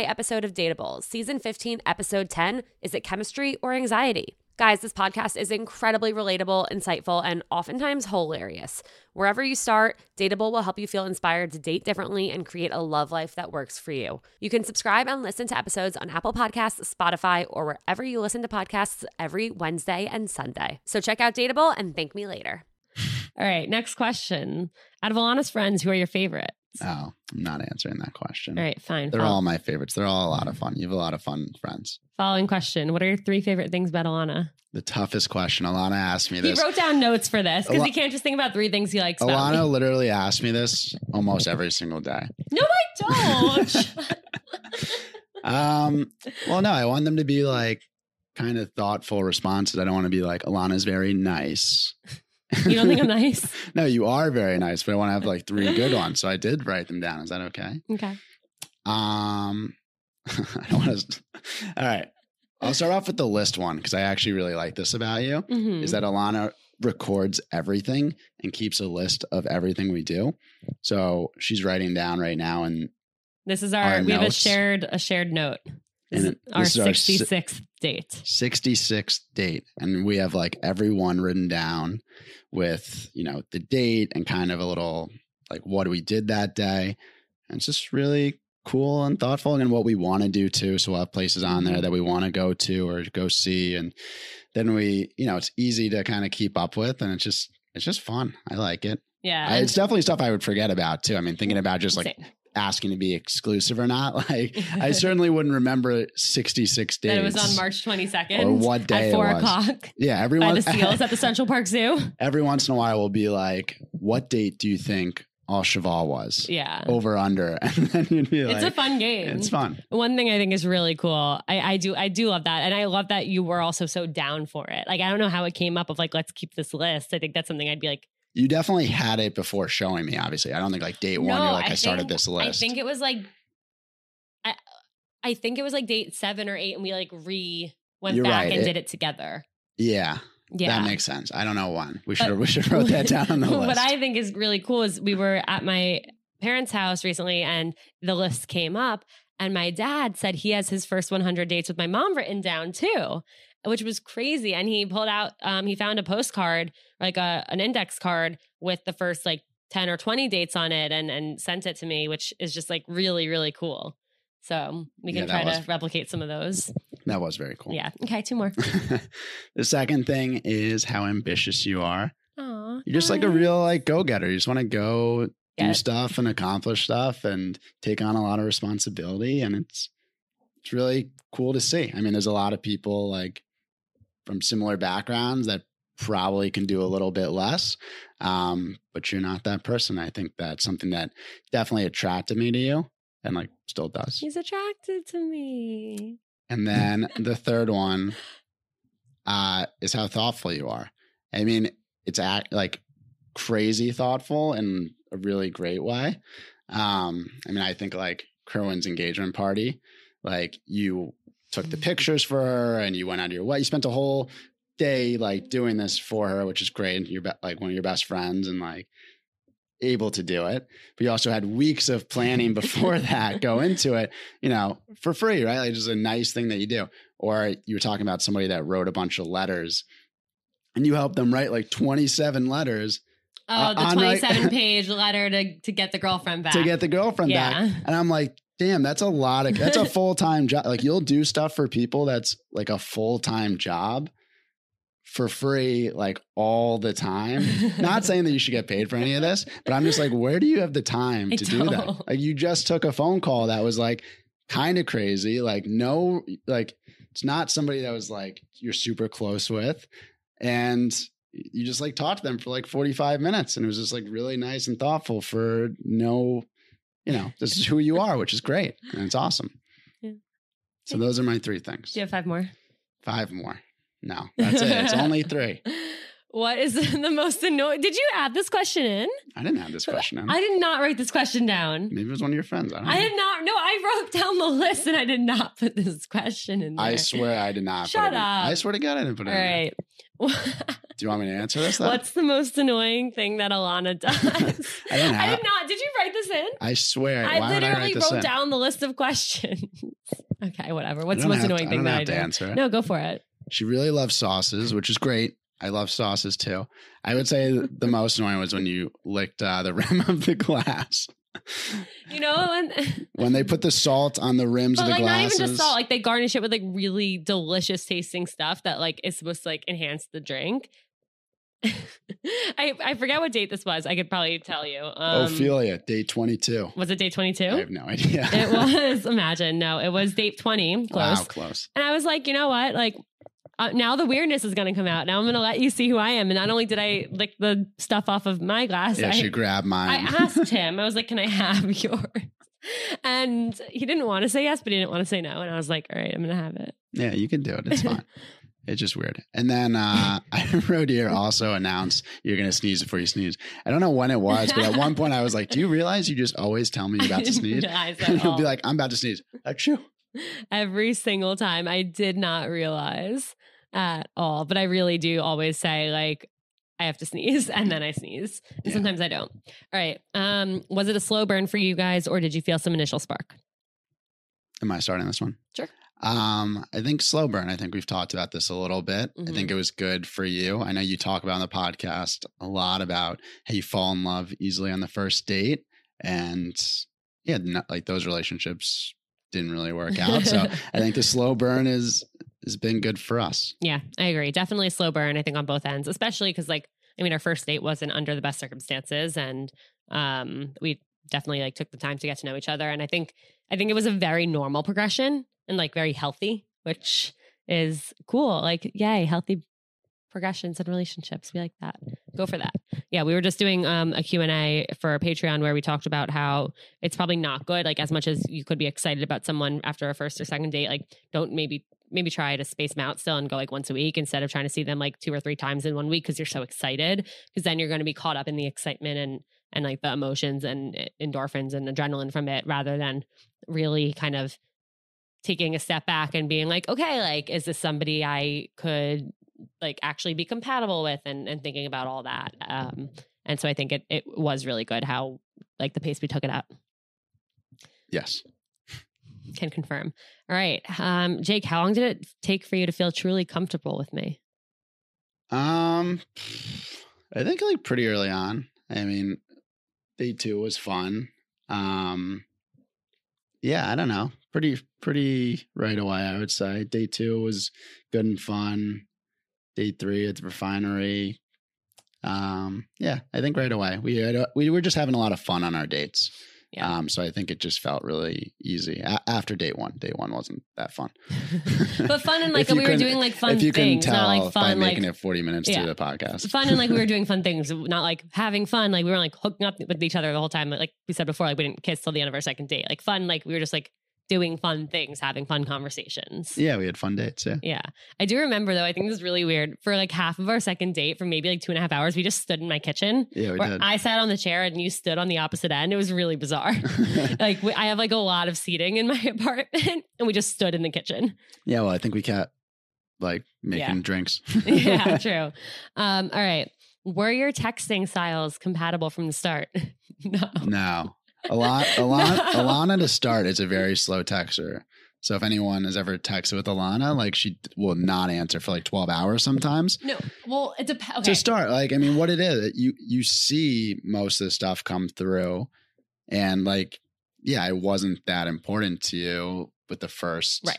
episode of Dateable, season 15, episode 10 Is it chemistry or anxiety? Guys, this podcast is incredibly relatable, insightful, and oftentimes hilarious. Wherever you start, Dateable will help you feel inspired to date differently and create a love life that works for you. You can subscribe and listen to episodes on Apple Podcasts, Spotify, or wherever you listen to podcasts every Wednesday and Sunday. So check out Dateable and thank me later. All right, next question. Out of Ilana's friends, who are your favorites? Oh, I'm not answering that question. All right, fine. They're Follow- all my favorites. They're all a lot of fun. You have a lot of fun friends. Following question. What are your three favorite things about Ilana? The toughest question. Ilana asked me this. He wrote down notes for this because Ala- he can't just think about three things he likes about Ilana literally asked me this almost every single day. No, I don't. Um, well, no, I want them to be like kind of thoughtful responses. I don't want to be like Ilana's very nice. You don't think I'm nice? no, you are very nice, but I want to have like three good ones. So I did write them down. Is that okay? Okay. Um, I don't want to. All right, I'll start off with the list one because I actually really like this about you. Mhm. Is that Ilana records everything and keeps a list of everything we do. So she's writing down right now, and This is our, Our we have a shared a shared note. This And this is our si- 66th date. 66th date and we have like everyone written down with you know the date and kind of a little like what we did that day and it's just really cool and thoughtful and what we want to do too. So we'll have places on Mm-hmm. there that we want to go to or go see. And then we, you know, it's easy to kind of keep up with and it's just, it's just fun. I like it. Yeah. I- it's definitely stuff I would forget about too. I mean, thinking about just like Same. Asking to be exclusive or not. Like I certainly wouldn't remember 66 days. that it was on March 22nd Or what day at it four was. o'clock Yeah. Every, by the seals at the Central Park Zoo. every once in a while we'll be like, what date do you think Au Cheval was? Yeah. Over under. And then you'd be like, it's a fun game. It's fun. One thing I think is really cool. I, I do I do love that. And I love that you were also so down for it. Like I don't know how it came up of like, let's keep this list. I think that's something I'd be like, You definitely had it before showing me, obviously. I don't think like date one, No, you're like, I, I started think- this list. I think it was like I I think it was like date seven or eight, and we like re went You're back right. and It- did it together. yeah, Yeah. that makes sense. I don't know when. We should But- we should wrote that down on the list. what I think is really cool is we were at my parents' house recently and the list came up and my dad said he has his first 100 dates with my mom written down too, which was crazy. And he pulled out, um, he found a postcard, like a, an index card with the first like 10 or 20 dates on it and, and sent it to me, which is just like really, really cool. So we can that try was- to replicate some of those. that was very cool. Yeah. Okay. Two more. the second thing is how ambitious you are. Aw, You're just like a real like go getter. You just want to go do Yeah. stuff and accomplish stuff and take on a lot of responsibility. And it's it's really cool to see. I mean, there's a lot of people like from similar backgrounds that probably can do a little bit less. Um, but you're not that person. I think that's something that definitely attracted me to you and like still does. He's attracted to me. And then the third one uh, is how thoughtful you are. I mean, it's act, like crazy thoughtful in a really great way. Um, I mean, I think like Kerwin's engagement party, like you took the pictures for her and you went out of your way. You spent a whole day like doing this for her, which is great. And you're be- like one of your best friends and like able to do it. But you also had weeks of planning before that go into it, you know, for free, right? Like just a nice thing that you do. Or you were talking about somebody that wrote a bunch of letters and you helped them write like 27 letters Oh, Uh, the on, like- 27 page letter to, to get the girlfriend back. to get the girlfriend Yeah. back. And I'm like, damn, that's a lot of that's a full time job. Like you'll do stuff for people that's like a full time job for free, like all the time. Not saying that you should get paid for any of this, but I'm just like, where do you have the time to do that? Like you just took a phone call that was like kind of crazy. Like no, like it's not somebody that was like you're super close with, and you just like talked to them for like 45 minutes, and it was just like really nice and thoughtful for no, you know, this is who you are, which is great and it's awesome. Yeah. So those are my three things. Do you have five more? Five more. No, that's it. It's only three. What is the most annoying? Did you add this question in? I didn't have this question in. I did not write this question down. Maybe it was one of your friends. I. I did not. No, I wrote down the list and I did not put this question in there. I swear I did not. put Shut it in. up. I swear to God I didn't put it All in. there. right. Do you want me to answer this? Though? What's the most annoying thing that Ilana does? I didn't have- did not. Did you write this in? I swear. I I literally this wrote in? down the list of questions. okay, whatever. What's the most to- annoying I thing don't that have I to do? answer it. No, go for it. She really loves sauces, which is great. I love sauces too. I would say the most annoying was when you licked uh, the rim of the glass. You know, and When they put the salt on the rims but of the like glasses. not even just salt. Like they garnish it with like really delicious tasting stuff that like is supposed to like enhance the drink. I I forget what date this was. I could probably tell you. Um, Ophelia, day 22. Was it day twenty two? I have no idea. It was. Imagine no, it was date twenty. Close. Wow, close. And I was like, you know what? Like uh, now the weirdness is going to come out. Now I'm going to let you see who I am. And not only did I lick the stuff off of my glass, Yeah, I, she grabbed mine. I asked him. I was like, "Can I have yours?" And he didn't want to say yes, but he didn't want to say no. And I was like, "All right, I'm going to have it." yeah, you can do it. It's fine. It's just weird. And then uh, here also announced you're going to sneeze before you sneeze. I don't know when it was, but at one point I was like, Do you realize you just always tell me you're about to sneeze? And you'll be like, I'm about to sneeze. Achoo. Every single time, I did not realize at all, but I really do always say like. I have to sneeze and then I sneeze. And Yeah. sometimes I don't. All right. Um, was it a slow burn for you guys or did you feel some initial spark? Am I starting this one? Sure. Um, I think slow burn. I think we've talked about this a little bit. I Mhm. think it was good for you. I know you talk about on the podcast a lot about how you fall in love easily on the first date. And yeah, not, like those relationships didn't really work out. So I think the slow burn is has been good for us. Yeah, I agree. Definitely a slow burn, I think, on both ends, especially because, like, I mean, our first date wasn't under the best circumstances. And um, we definitely like took the time to get to know each other. And I think, I think it was a very normal progression and like very healthy, which is cool. Like, yay, healthy progressions and relationships. We like that. Go for that. Yeah, we were just doing um, a Q&A for Patreon where we talked about how it's probably not good. Like as much as you could be excited about someone after a first or second date, like don't maybe maybe try to space them out still and go like once a week instead of trying to see them like two or three times in one week because you're so excited because then you're going to be caught up in the excitement and and like the emotions and endorphins and adrenaline from it rather than really kind of taking a step back and being like okay like is this somebody i could like actually be compatible with and and thinking about all that um and so i think it it was really good how like the pace we took it at Yes. can confirm all right um jake how long did it take for you to feel truly comfortable with me Um, I think like pretty early on. I mean, day two was fun. Um, yeah, I don't know. Pretty, pretty right away. I would say day two was good and fun. Day three at the refinery. Um, yeah, I think right away we had we were just having a lot of fun on our dates. Yeah. Um, so I think it just felt really easy a- after date one. Day one wasn't that fun, but fun and like we were doing like fun if you things, can tell not like by fun like making it 40 minutes Yeah. to the podcast. fun and like we were doing fun things, not like having fun. Like we weren't like hooking up with each other the whole time. Like we said before, like we didn't kiss till the end of our second date. Like fun, like we were just like doing fun things, having fun conversations. yeah, we had fun dates. Yeah. Yeah. I do remember though, I think this is really weird. For like half of our second date, for maybe like two and a half hours, we just stood in my kitchen. Yeah, we did. I sat on the chair and you stood on the opposite end. It was really bizarre. like we, I have like a lot of seating in my apartment and we just stood in the kitchen. yeah, well, I think we kept like making Yeah. drinks. yeah, true. Um, all right. Were your texting styles compatible from the start? no. no. Ilana, Ilana, No. Ilana to start is a very slow texter. So if anyone has ever texted with Ilana, like she will not answer for like 12 hours sometimes. No. Well, it depends. Okay. To start, like I mean, what it is, you you see most of the stuff come through, and like, yeah, it wasn't that important to you with the first Right.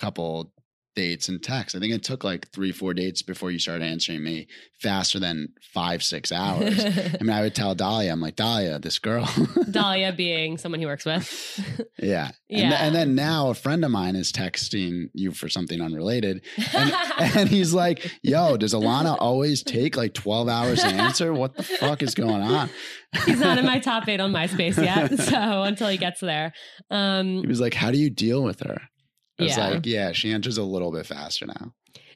couple dates and texts. I think it took like three, four dates before you started answering me faster than five, six hours. I mean, I would tell Dahlia, I'm like, Dahlia, this girl. Dahlia being someone he works with. yeah. And, Yeah. th- and then now a friend of mine is texting you for something unrelated. And, and he's like, yo, does Ilana always take like 12 hours to answer? What the fuck is going on? He's not in my top eight on MySpace yet. So until he gets there. Um, He was like, how do you deal with her? I was Yeah. like, yeah, she answers a little bit faster now.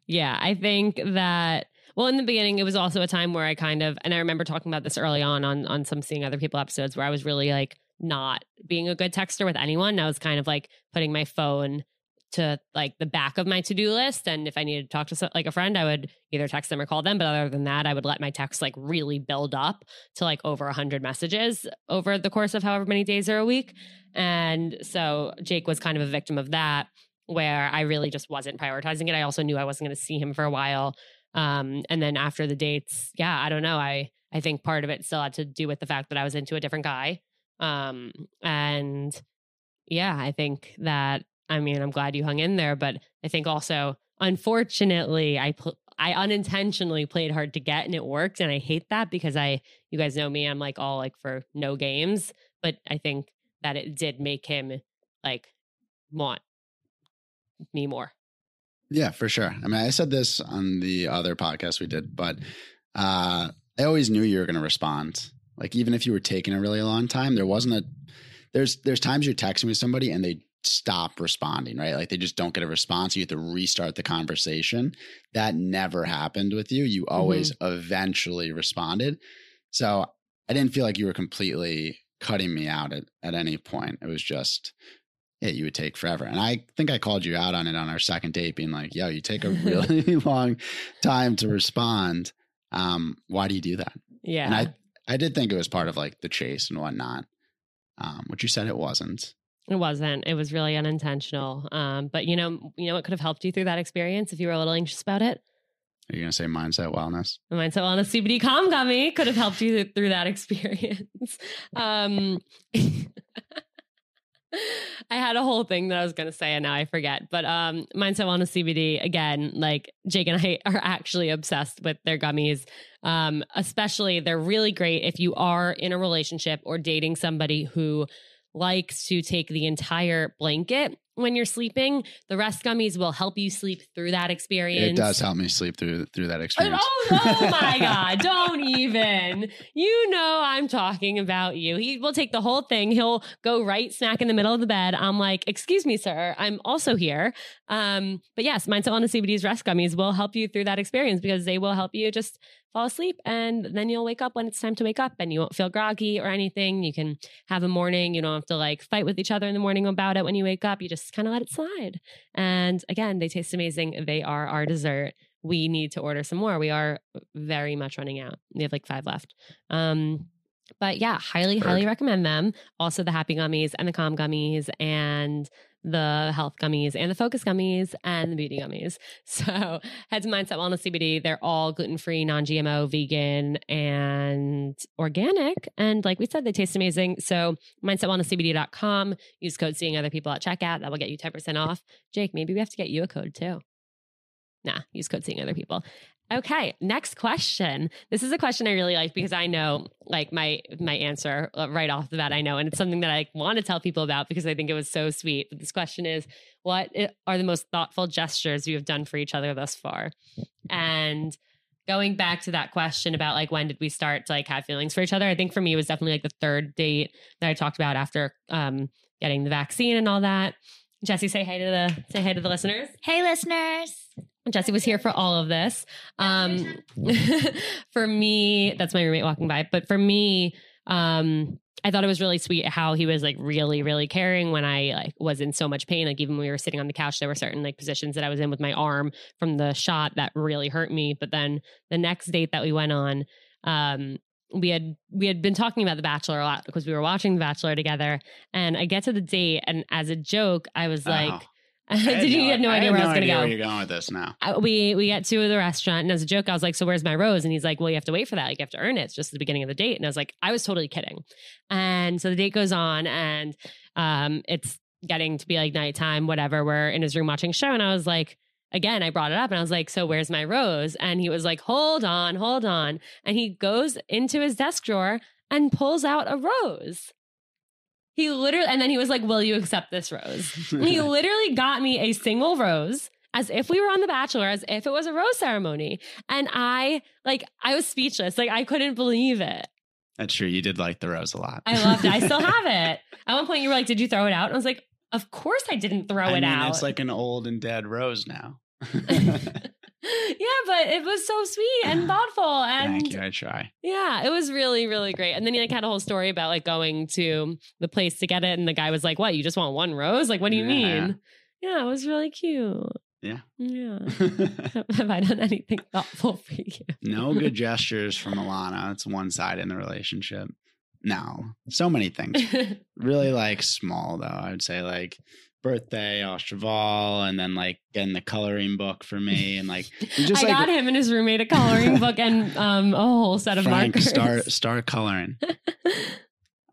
Yeah, I think that well in the beginning it was also a time where I kind of and I remember talking about this early on on on some seeing other people episodes where I was really like not being a good texter with anyone. I was kind of like putting my phone to like the back of my to-do list and if I needed to talk to so, like a friend I would either text them or call them but other than that I would let my text like really build up to like over a 100 messages over the course of however many days or a week and so Jake was kind of a victim of that where I really just wasn't prioritizing it. I also knew I wasn't going to see him for a while. Um, and then after the dates, yeah, I don't know. I I think part of it still had to do with the fact that I was into a different guy. Um, and yeah, I think that I mean I'm glad you hung in there, but I think also unfortunately I pl- I unintentionally played hard to get and it worked, and I hate that because I you guys know me, I'm like all like for no games, but I think that it did make him like want me more. Yeah, for sure. I mean, I said this on the other podcast we did, but uh, I always knew you were going to respond. Like, even if you were taking a really long time, there wasn't a. There's there's times you're texting with somebody and they stop responding, right? Like they just don't get a response. You have to restart the conversation. That never happened with you. You always eventually responded. So I didn't feel like you were completely cutting me out at, at any point. It was just yeah, you would take forever. And I think I called you out on it on our second date, being like, yo, you take a really long time to respond. Um, why do you do that? Yeah. And I, I did think it was part of like the chase and whatnot, um, which you said it wasn't. It wasn't. It was really unintentional. Um, but you know, you know what could have helped you through that experience if you were a little anxious about it? Are you going to say mindset wellness? The Mindset Wellness CBD Calm Gummy could have helped you through that experience. Um, I had a whole thing that I was going to say and now I forget. But um Mindset Wellness CBD again, like Jake and I are actually obsessed with their gummies. Um especially they're really great if you are in a relationship or dating somebody who likes to take the entire blanket when you're sleeping. The rest gummies will help you sleep through that experience. It does help me sleep through through that experience. Oh, oh my God. Don't even. You know, I'm talking about you. He will take the whole thing. He'll go right smack in the middle of the bed. I'm like, excuse me, sir. I'm also here. Um, but yes, Mindset Wellness CBD's rest gummies will help you through that experience because they will help you just fall asleep and then you'll wake up when it's time to wake up and you won't feel groggy or anything. You can have a morning. You don't have to like fight with each other in the morning about it when you wake up. You just kind of let it slide. And again, they taste amazing. They are our dessert. We need to order some more. We are very much running out. We have like five left. Um, but yeah, highly, highly recommend them. Also, the happy gummies and the calm gummies and the health gummies and the focus gummies and the beauty gummies. So head to Mindset Wellness CBD. They're all gluten free, non GMO, vegan, and organic. And like we said, they taste amazing. So mindsetwellnesscbd.com. Use code seeing other people at checkout. That will get you 10% off. Jake, maybe we have to get you a code too. Nah, use code seeing other people. Okay, next question. This is a question I really like because I know like my my answer uh, right off the bat I know and it's something that I want to tell people about because I think it was so sweet. But this question is what are the most thoughtful gestures you have done for each other thus far? And going back to that question about like when did we start to like have feelings for each other? I think for me it was definitely like the third date that I talked about after um getting the vaccine and all that. Jesse, say hi to the say hi to the listeners. Hey, listeners. Jesse was here for all of this. Um, for me, that's my roommate walking by. But for me, um, I thought it was really sweet how he was like really, really caring when I like was in so much pain. Like even when we were sitting on the couch, there were certain like positions that I was in with my arm from the shot that really hurt me. But then the next date that we went on, um, we had we had been talking about the bachelor a lot because we were watching the bachelor together and i get to the date and as a joke i was like Oh. did you no, have no idea where i was going to go Where you're going with this now? uh, we we get to the restaurant and as a joke I was like, so where's my rose? And he's like, well, you have to wait for that. Like you have to earn it. It's just the beginning of the date. And I was like, I was totally kidding. And so the date goes on and um it's getting to be like nighttime, whatever. We're in his room watching a show. And I was like, again, I brought it up and I was like, so where's my rose? And he was like, hold on, hold on. And he goes into his desk drawer and pulls out a rose. He literally, and then he was like, Will you accept this rose? he literally got me a single rose as if we were on The Bachelor, as if it was a rose ceremony. And I, like, I was speechless. Like, I couldn't believe it. That's true. You did like the rose a lot. I loved it. I still have it. At one point, you were like, Did you throw it out? And I was like, Of course I didn't throw I it mean, out. It's like an old and dead rose now. yeah, but it was so sweet and thoughtful. And Thank you. I try. Yeah, it was really, really great. And then he like had a whole story about like going to the place to get it, and the guy was like, "What? You just want one rose? Like, what do you Yeah. mean?" Yeah, it was really cute. Yeah. Yeah. Have I done anything thoughtful for you? no good gestures from Ilana. It's one side in the relationship. No, so many things. Really like small though. I would say like birthday, Ostraval, and then like getting the coloring book for me, and like just I like got him and his roommate a coloring book and um, a whole set of Frank markers. start start coloring.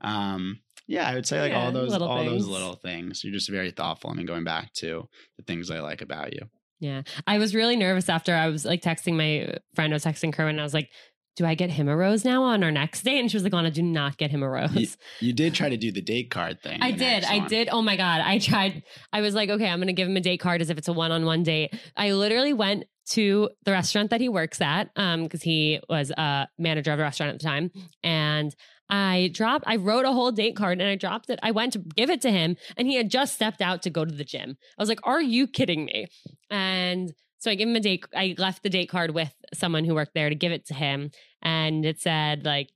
Um, yeah, I would say like Yeah, all those all those things. little things. You're just very thoughtful. I mean, going back to the things I like about you. Yeah. I was really nervous after I was like texting my friend. I was texting Kerwin and I was like, do I get him a rose now on our next date? And she was like, Lana, do not get him a rose. You did try to do the date card thing. I did. I did. Oh my God. I tried. I was like, okay, I'm going to give him a date card as if it's a one on one date. I literally went to the restaurant that he works at um because he was a manager of a restaurant at the time and I dropped I wrote a whole date card and I dropped it I went to give it to him and he had just stepped out to go to the gym. I was like, "Are you kidding me?" And so I gave him a date I left the date card with someone who worked there to give it to him and it said like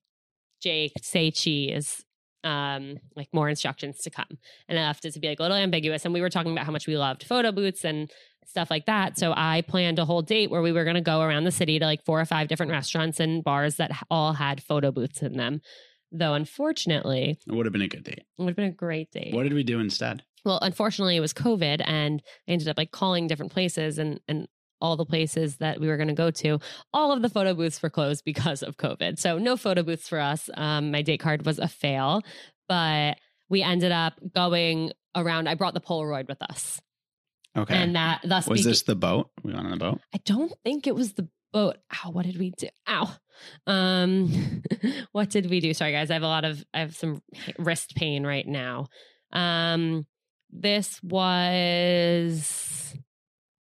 Jake say cheese um like more instructions to come and I left it to be like a little ambiguous and we were talking about how much we loved photo booths and stuff like that so I planned a whole date where we were going to go around the city to like four or five different restaurants and bars that all had photo booths in them though unfortunately It would have been a good date. it would have been a great date What did we do instead? well unfortunately it was covid and i ended up like calling different places and and all the places that we were going to go to all of the photo booths were closed because of covid so no photo booths for us um my date card was a fail but we ended up going around. I brought the Polaroid with us, Okay. and that thus was beca- this the boat? We went on the boat. I don't think it was the boat. Ow, what did we do? Ow. Um what did we do? Sorry guys, I have a lot of I have some wrist pain right now. Um this was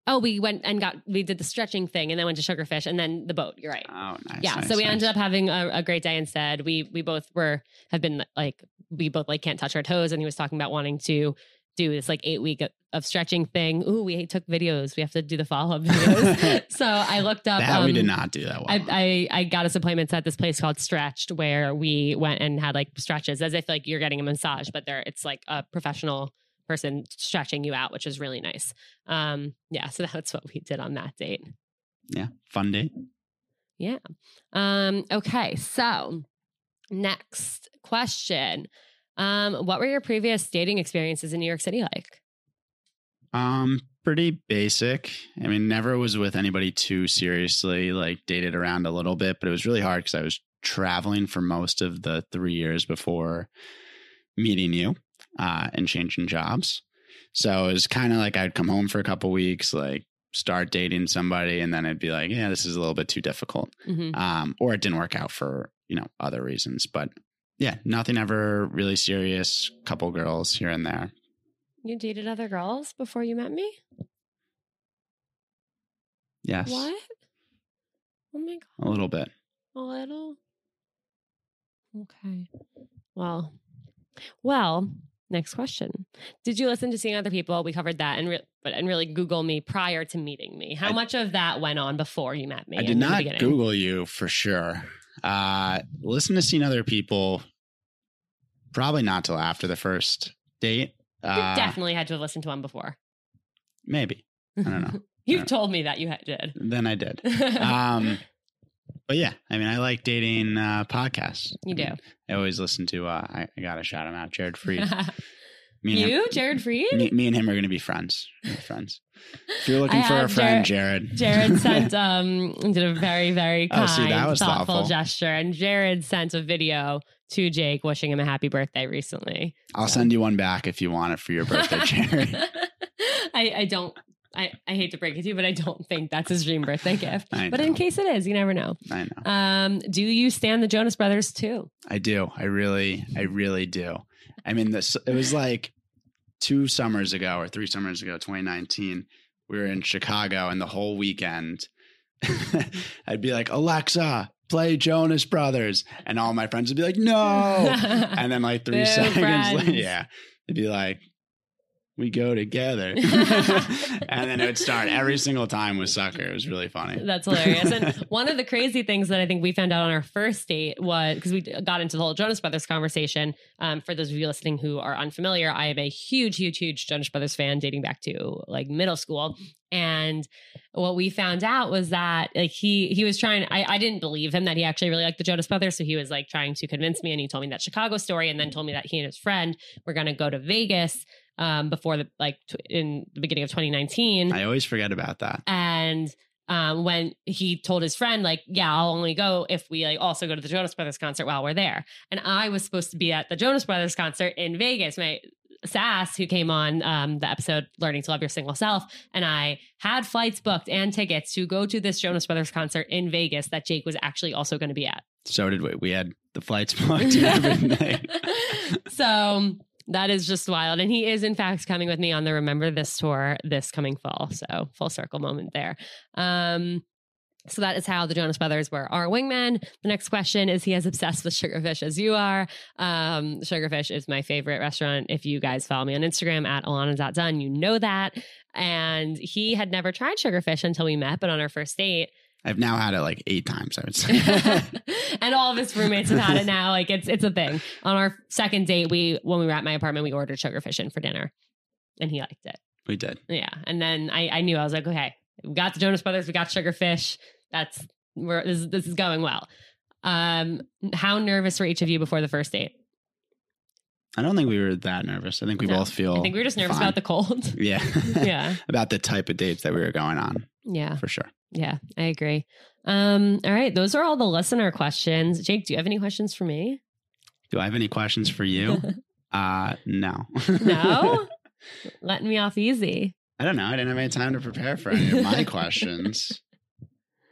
Oh, we went and got we did the stretching thing and then went to Sugarfish and then the boat. You're right. Oh, nice. yeah, nice, so we nice. ended up having a, a great day instead. We we both were have been like we both like can't touch our toes, and he was talking about wanting to do this like eight week of, stretching thing. Ooh, we took videos. We have to do the follow up videos. so I looked up. that. we um, did not do that well. I, I I got us appointments at this place called Stretched, where we went and had like stretches, as if like you're getting a massage, but there it's like a professional person stretching you out, which is really nice. Um, yeah, so that's what we did on that date. yeah, fun date. Yeah. Um, okay, so next question. Um, what were your previous dating experiences in New York City like? Um, pretty basic. I mean, never was with anybody too seriously. Like dated around a little bit, but it was really hard because I was traveling for most of the three years before meeting you uh, and changing jobs. So it was kind of like I'd come home for a couple weeks, like start dating somebody, and then I'd be like, yeah, this is a little bit too difficult. Mhm. Um, or it didn't work out for you know other reasons. But yeah, nothing ever really serious. Couple girls here and there. You dated other girls before you met me? Yes, What? Oh my god. a little bit. A little. Okay. Well, well. Next question. Did you listen to seeing other people? We covered that, and re- but and really Google me prior to meeting me. How I- much of that went on before you met me? I did not? Google you for sure. Uh, listen to seeing other people. Probably not till after the first date. You Uh, definitely had to have listened to one before. maybe. I don't know. You've told me that you had- did. then I did. Um, but yeah, I mean, I like dating uh, podcasts. you do. I always listen to. Uh, I, I gotta shout him out, Jared Freid. Me and you, him, Jared Freid? me, me and him are gonna be friends. Friends. If you're looking I for a friend, Jared. Jared sent um did a very very Oh, see, that was thoughtful, thoughtful. gesture and Jared sent a video to Jake wishing him a happy birthday recently. I'll send you one back if you want it for your birthday, Jared. I I don't I, I hate to break it to you, but I don't think that's his dream birthday gift. But in case it is, you never know. I know. Um, do you stand the Jonas Brothers too? I do. I really, I really do. I mean, this it was like two summers ago or three summers ago, 2019. We were in Chicago, and the whole weekend, I'd be like, Alexa, play Jonas Brothers, and all my friends would be like, No, and then like three Boo, seconds friends. later, yeah, they'd be like. We go together, and then it would start every single time with Sucker. It was really funny. That's hilarious. And one of the crazy things that I think we found out on our first date was because we got into the whole Jonas Brothers conversation. Um, for those of you listening who are unfamiliar, I am a huge, huge, huge Jonas Brothers fan dating back to like middle school. And what we found out was that like he he was trying. I, I didn't believe him that he actually really liked the Jonas Brothers, so he was like trying to convince me. And he told me that Chicago story, and then told me that he and his friend were going to go to Vegas um, before the like t- in the beginning of 2019 I always forget about that. and um, when he told his friend like yeah i'll only go if we like also go to the jonas brothers concert while we're there and i was supposed to be at the jonas brothers concert in vegas my sass who came on um, the episode learning to love your single self and i had flights booked and tickets to go to this jonas brothers concert in vegas that jake was actually also going to be at So did we. We had the flights booked and everything. so that is just wild. And he is, in fact, coming with me on the Remember This tour this coming fall. So full circle moment there. Um, so that is how the Jonas Brothers were our wingmen. The next question is he as obsessed with Sugarfish as you are. Um, Sugarfish is my favorite restaurant. If you guys follow me on Instagram at ilana.dunn, you know that. And he had never tried Sugarfish until we met, but on our first date, I've now had it like eight times, I would say. and all of his roommates have had it now. Like it's it's a thing. On our second date, we when we were at my apartment, we ordered sugarfish in for dinner, and he liked it. we did. Yeah, and then I I knew I was like, okay, we got the Jonas Brothers, we got sugarfish. That's we're this is- this is going well. Um, how nervous were each of you before the first date? I don't think we were that nervous. I think we No. both feel. I think we were just nervous fine. about the cold. Yeah. yeah, about the type of dates that we were going on, yeah, for sure. yeah. I agree. Um, all right, those are all the listener questions. Jake, do you have any questions for me? Do I have any questions for you? Uh, no. No? Letting me off easy. I don't know. I didn't have any time to prepare for any of my questions.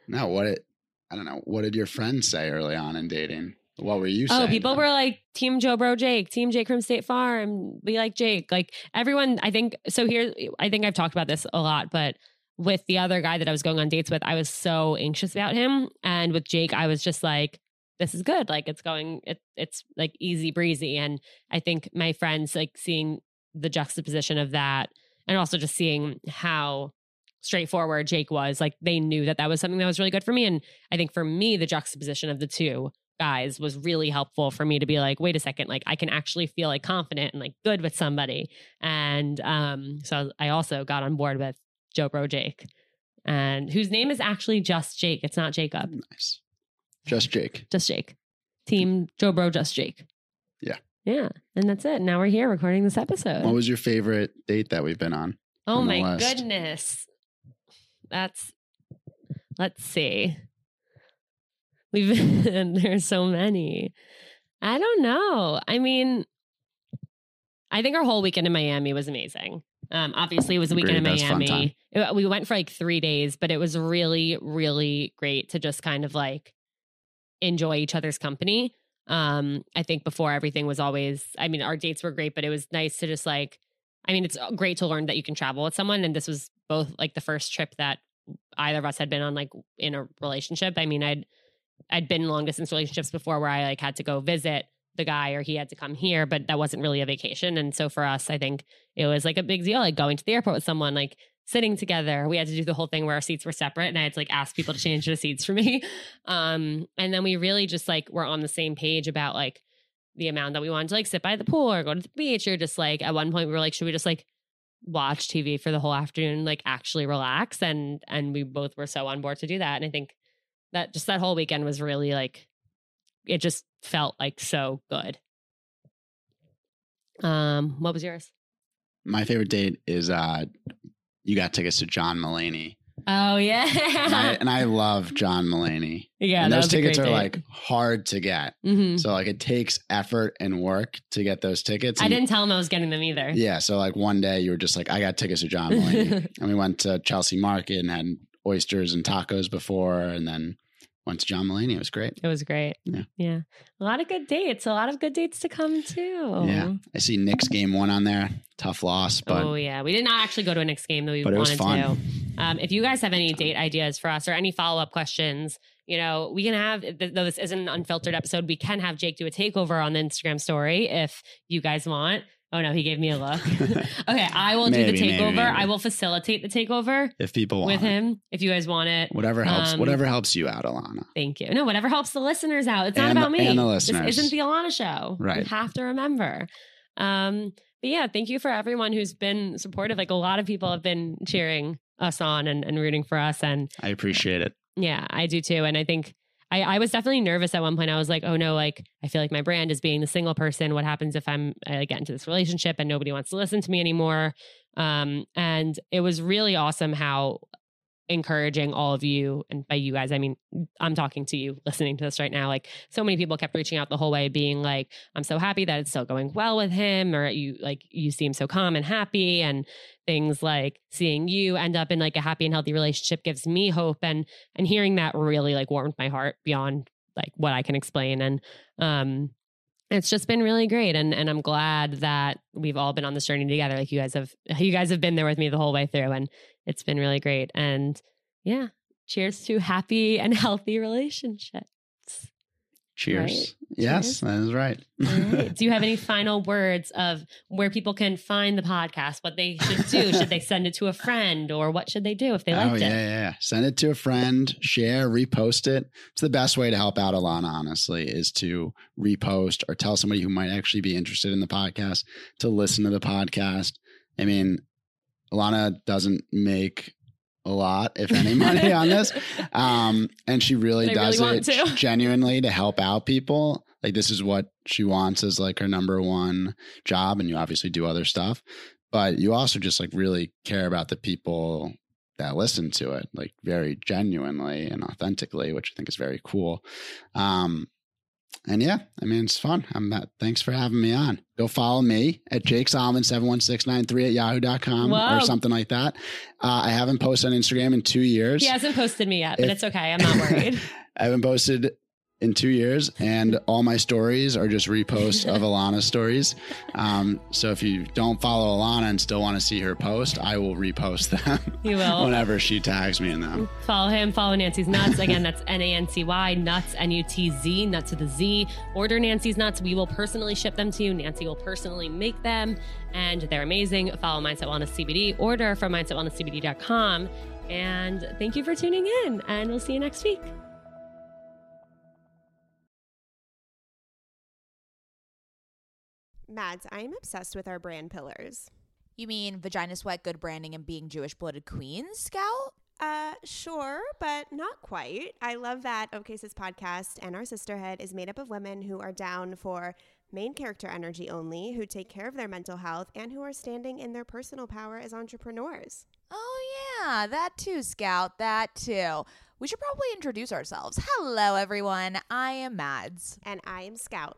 No, what it, I don't know. What did your friends say early on in dating? What were you oh, saying? Oh, people were like, Team Jo Bro Jake, Team Jake from State Farm. We like Jake. Like everyone, I think, so here, I think I've talked about this a lot, but with the other guy that I was going on dates with, I was so anxious about him. And with Jake, I was just like, this is good. Like it's going, it, it's like easy breezy. And I think my friends, like seeing the juxtaposition of that and also just seeing how straightforward Jake was, like they knew that that was something that was really good for me. And I think for me, the juxtaposition of the two guys was really helpful for me to be like, wait a second, like I can actually feel like confident and like good with somebody. And um, so I also got on board with Jo Bro Jake, and whose name is actually just Jake. It's not Jacob, nice. Just Jake. just Jake. Team Jo Bro, just Jake. Yeah. Yeah. And that's it. Now we're here recording this episode. What was your favorite date that we've been on? oh my goodness. That's, let's see. We've, there's so many. I don't know. I mean, I think our whole weekend in Miami was amazing. Um, obviously, it was a weekend in Agreed. That was a fun Miami. It- we went for like three days, but it was really, really great to just kind of like enjoy each other's company. Um, I think before everything was always, I mean, our dates were great, but it was nice to just like, I mean, it's great to learn that you can travel with someone. And this was both like the first trip that either of us had been on like in a relationship. I mean, I'd I'd been long distance relationships before where I like had to go visit the guy or he had to come here, but that wasn't really a vacation. And so for us, I think it was like a big deal, like going to the airport with someone, like sitting together. We had to do the whole thing where our seats were separate and I had to like ask people to change the seats for me. Um, and then we really just like were on the same page about like the amount that we wanted to like sit by the pool or go to the beach or just like at one point we were like, should we just like watch TV for the whole afternoon, like actually relax? And and we both were so on board to do that. And I think that just that whole weekend was really like it just felt like so good. Um, what was yours? My favorite date is uh, you got tickets to John Mulaney. Oh yeah, And I, and I love John Mulaney. yeah. and those tickets are date. like hard to get. Mhm. So like it takes effort and work to get those tickets. I didn't tell him I was getting them either. Yeah. So like one day you were just like, I got tickets to John Mulaney. and we went to Chelsea Market and had oysters and tacos before and then went to John Mulaney. It was great. It was great. Yeah. yeah. A lot of good dates. A lot of good dates to come too. Yeah. I see Knicks game one on there. Tough loss, but oh yeah, we did not actually go to a Knicks game that we but it was wanted fun. to. Um, if you guys have any date ideas for us or any follow up questions, you know, we can have. Though this isn't an unfiltered episode, we can have Jake do a takeover on the Instagram story if you guys want. Oh no, he gave me a look. okay, I will do the takeover. maybe. I will facilitate the takeover if people want with it. him if you guys want it. Whatever helps. Um, whatever helps you out, Ilana. Thank you. No, whatever helps the listeners out. It's not And the- about me. and the This listeners. isn't the Ilana show. You Right. have to remember. Um, but yeah, thank you for everyone who's been supportive. Like a lot of people have been cheering us on and, and rooting for us. And I appreciate it. yeah, I do too. And I think I, I was definitely nervous at one point. I was like, oh no, like I feel like my brand is being the single person. What happens if I'm I get into this relationship and nobody wants to listen to me anymore? Um, and it was really awesome how encouraging all of you and by you guys i mean i'm talking to you listening to this right now like so many people kept reaching out the whole way being like i'm so happy that it's still going well with him or you like you seem so calm and happy and things like seeing you end up in like a happy and healthy relationship gives me hope and and hearing that really like warmed my heart beyond like what i can explain and um it's just been really great and and i'm glad that we've all been on this journey together like you guys have you guys have been there with me the whole way through and it's been really great and yeah cheers to happy and healthy relationships Cheers. Right. Yes, Cheers. that is right. Right. Do you have any final words of where people can find the podcast? What they should do? should they send it to a friend, or what should they do if they oh liked yeah, it? yeah, yeah. Send it to a friend, share, repost it. It's the best way to help out Ilana, honestly, is to repost or tell somebody who might actually be interested in the podcast to listen to the podcast. I mean, Ilana doesn't make a lot, if any, money on this. Um, and she really But does really it to. genuinely to help out people. Like this is what she wants as like her number one job, and you obviously do other stuff, but you also just like really care about the people that listen to it, like very genuinely and authentically, which I think is very cool. Um, and yeah, I mean, it's fun. I'm uh, thanks for having me on. Go follow me at Jake Solomon 71693 at yahoo.com Whoa. or something like that. Uh, I haven't posted on Instagram in two years. He hasn't posted me yet, but If- it's okay. I'm not worried. I haven't posted in two years, and all my stories are just reposts of Ilana's stories. Um, so if you don't follow Ilana and still want to see her post, I will repost them You will. whenever she tags me in them. Follow him. Follow Nancy's Nuts. Again, that's N A N C Y, Nuts, N U T Z, Nuts with a Z. Order Nancy's Nuts. We will personally ship them to you. Nancy will personally make them, and they're amazing. Follow Mindset Wellness CBD. Order from mindsetwellnesscbd.com. And thank you for tuning in, and we'll see you next week. Mads, I am obsessed with our brand pillars. You mean vagina sweat, good branding, and being Jewish blooded queens, Scout? Uh, sure, but not quite. I love that OK podcast and our sisterhood is made up of women who are down for main character energy only, who take care of their mental health, and who are standing in their personal power as entrepreneurs. Oh, yeah, that too, Scout, that too. We should probably introduce ourselves. Hello, everyone. I am Mads, And I am Scout.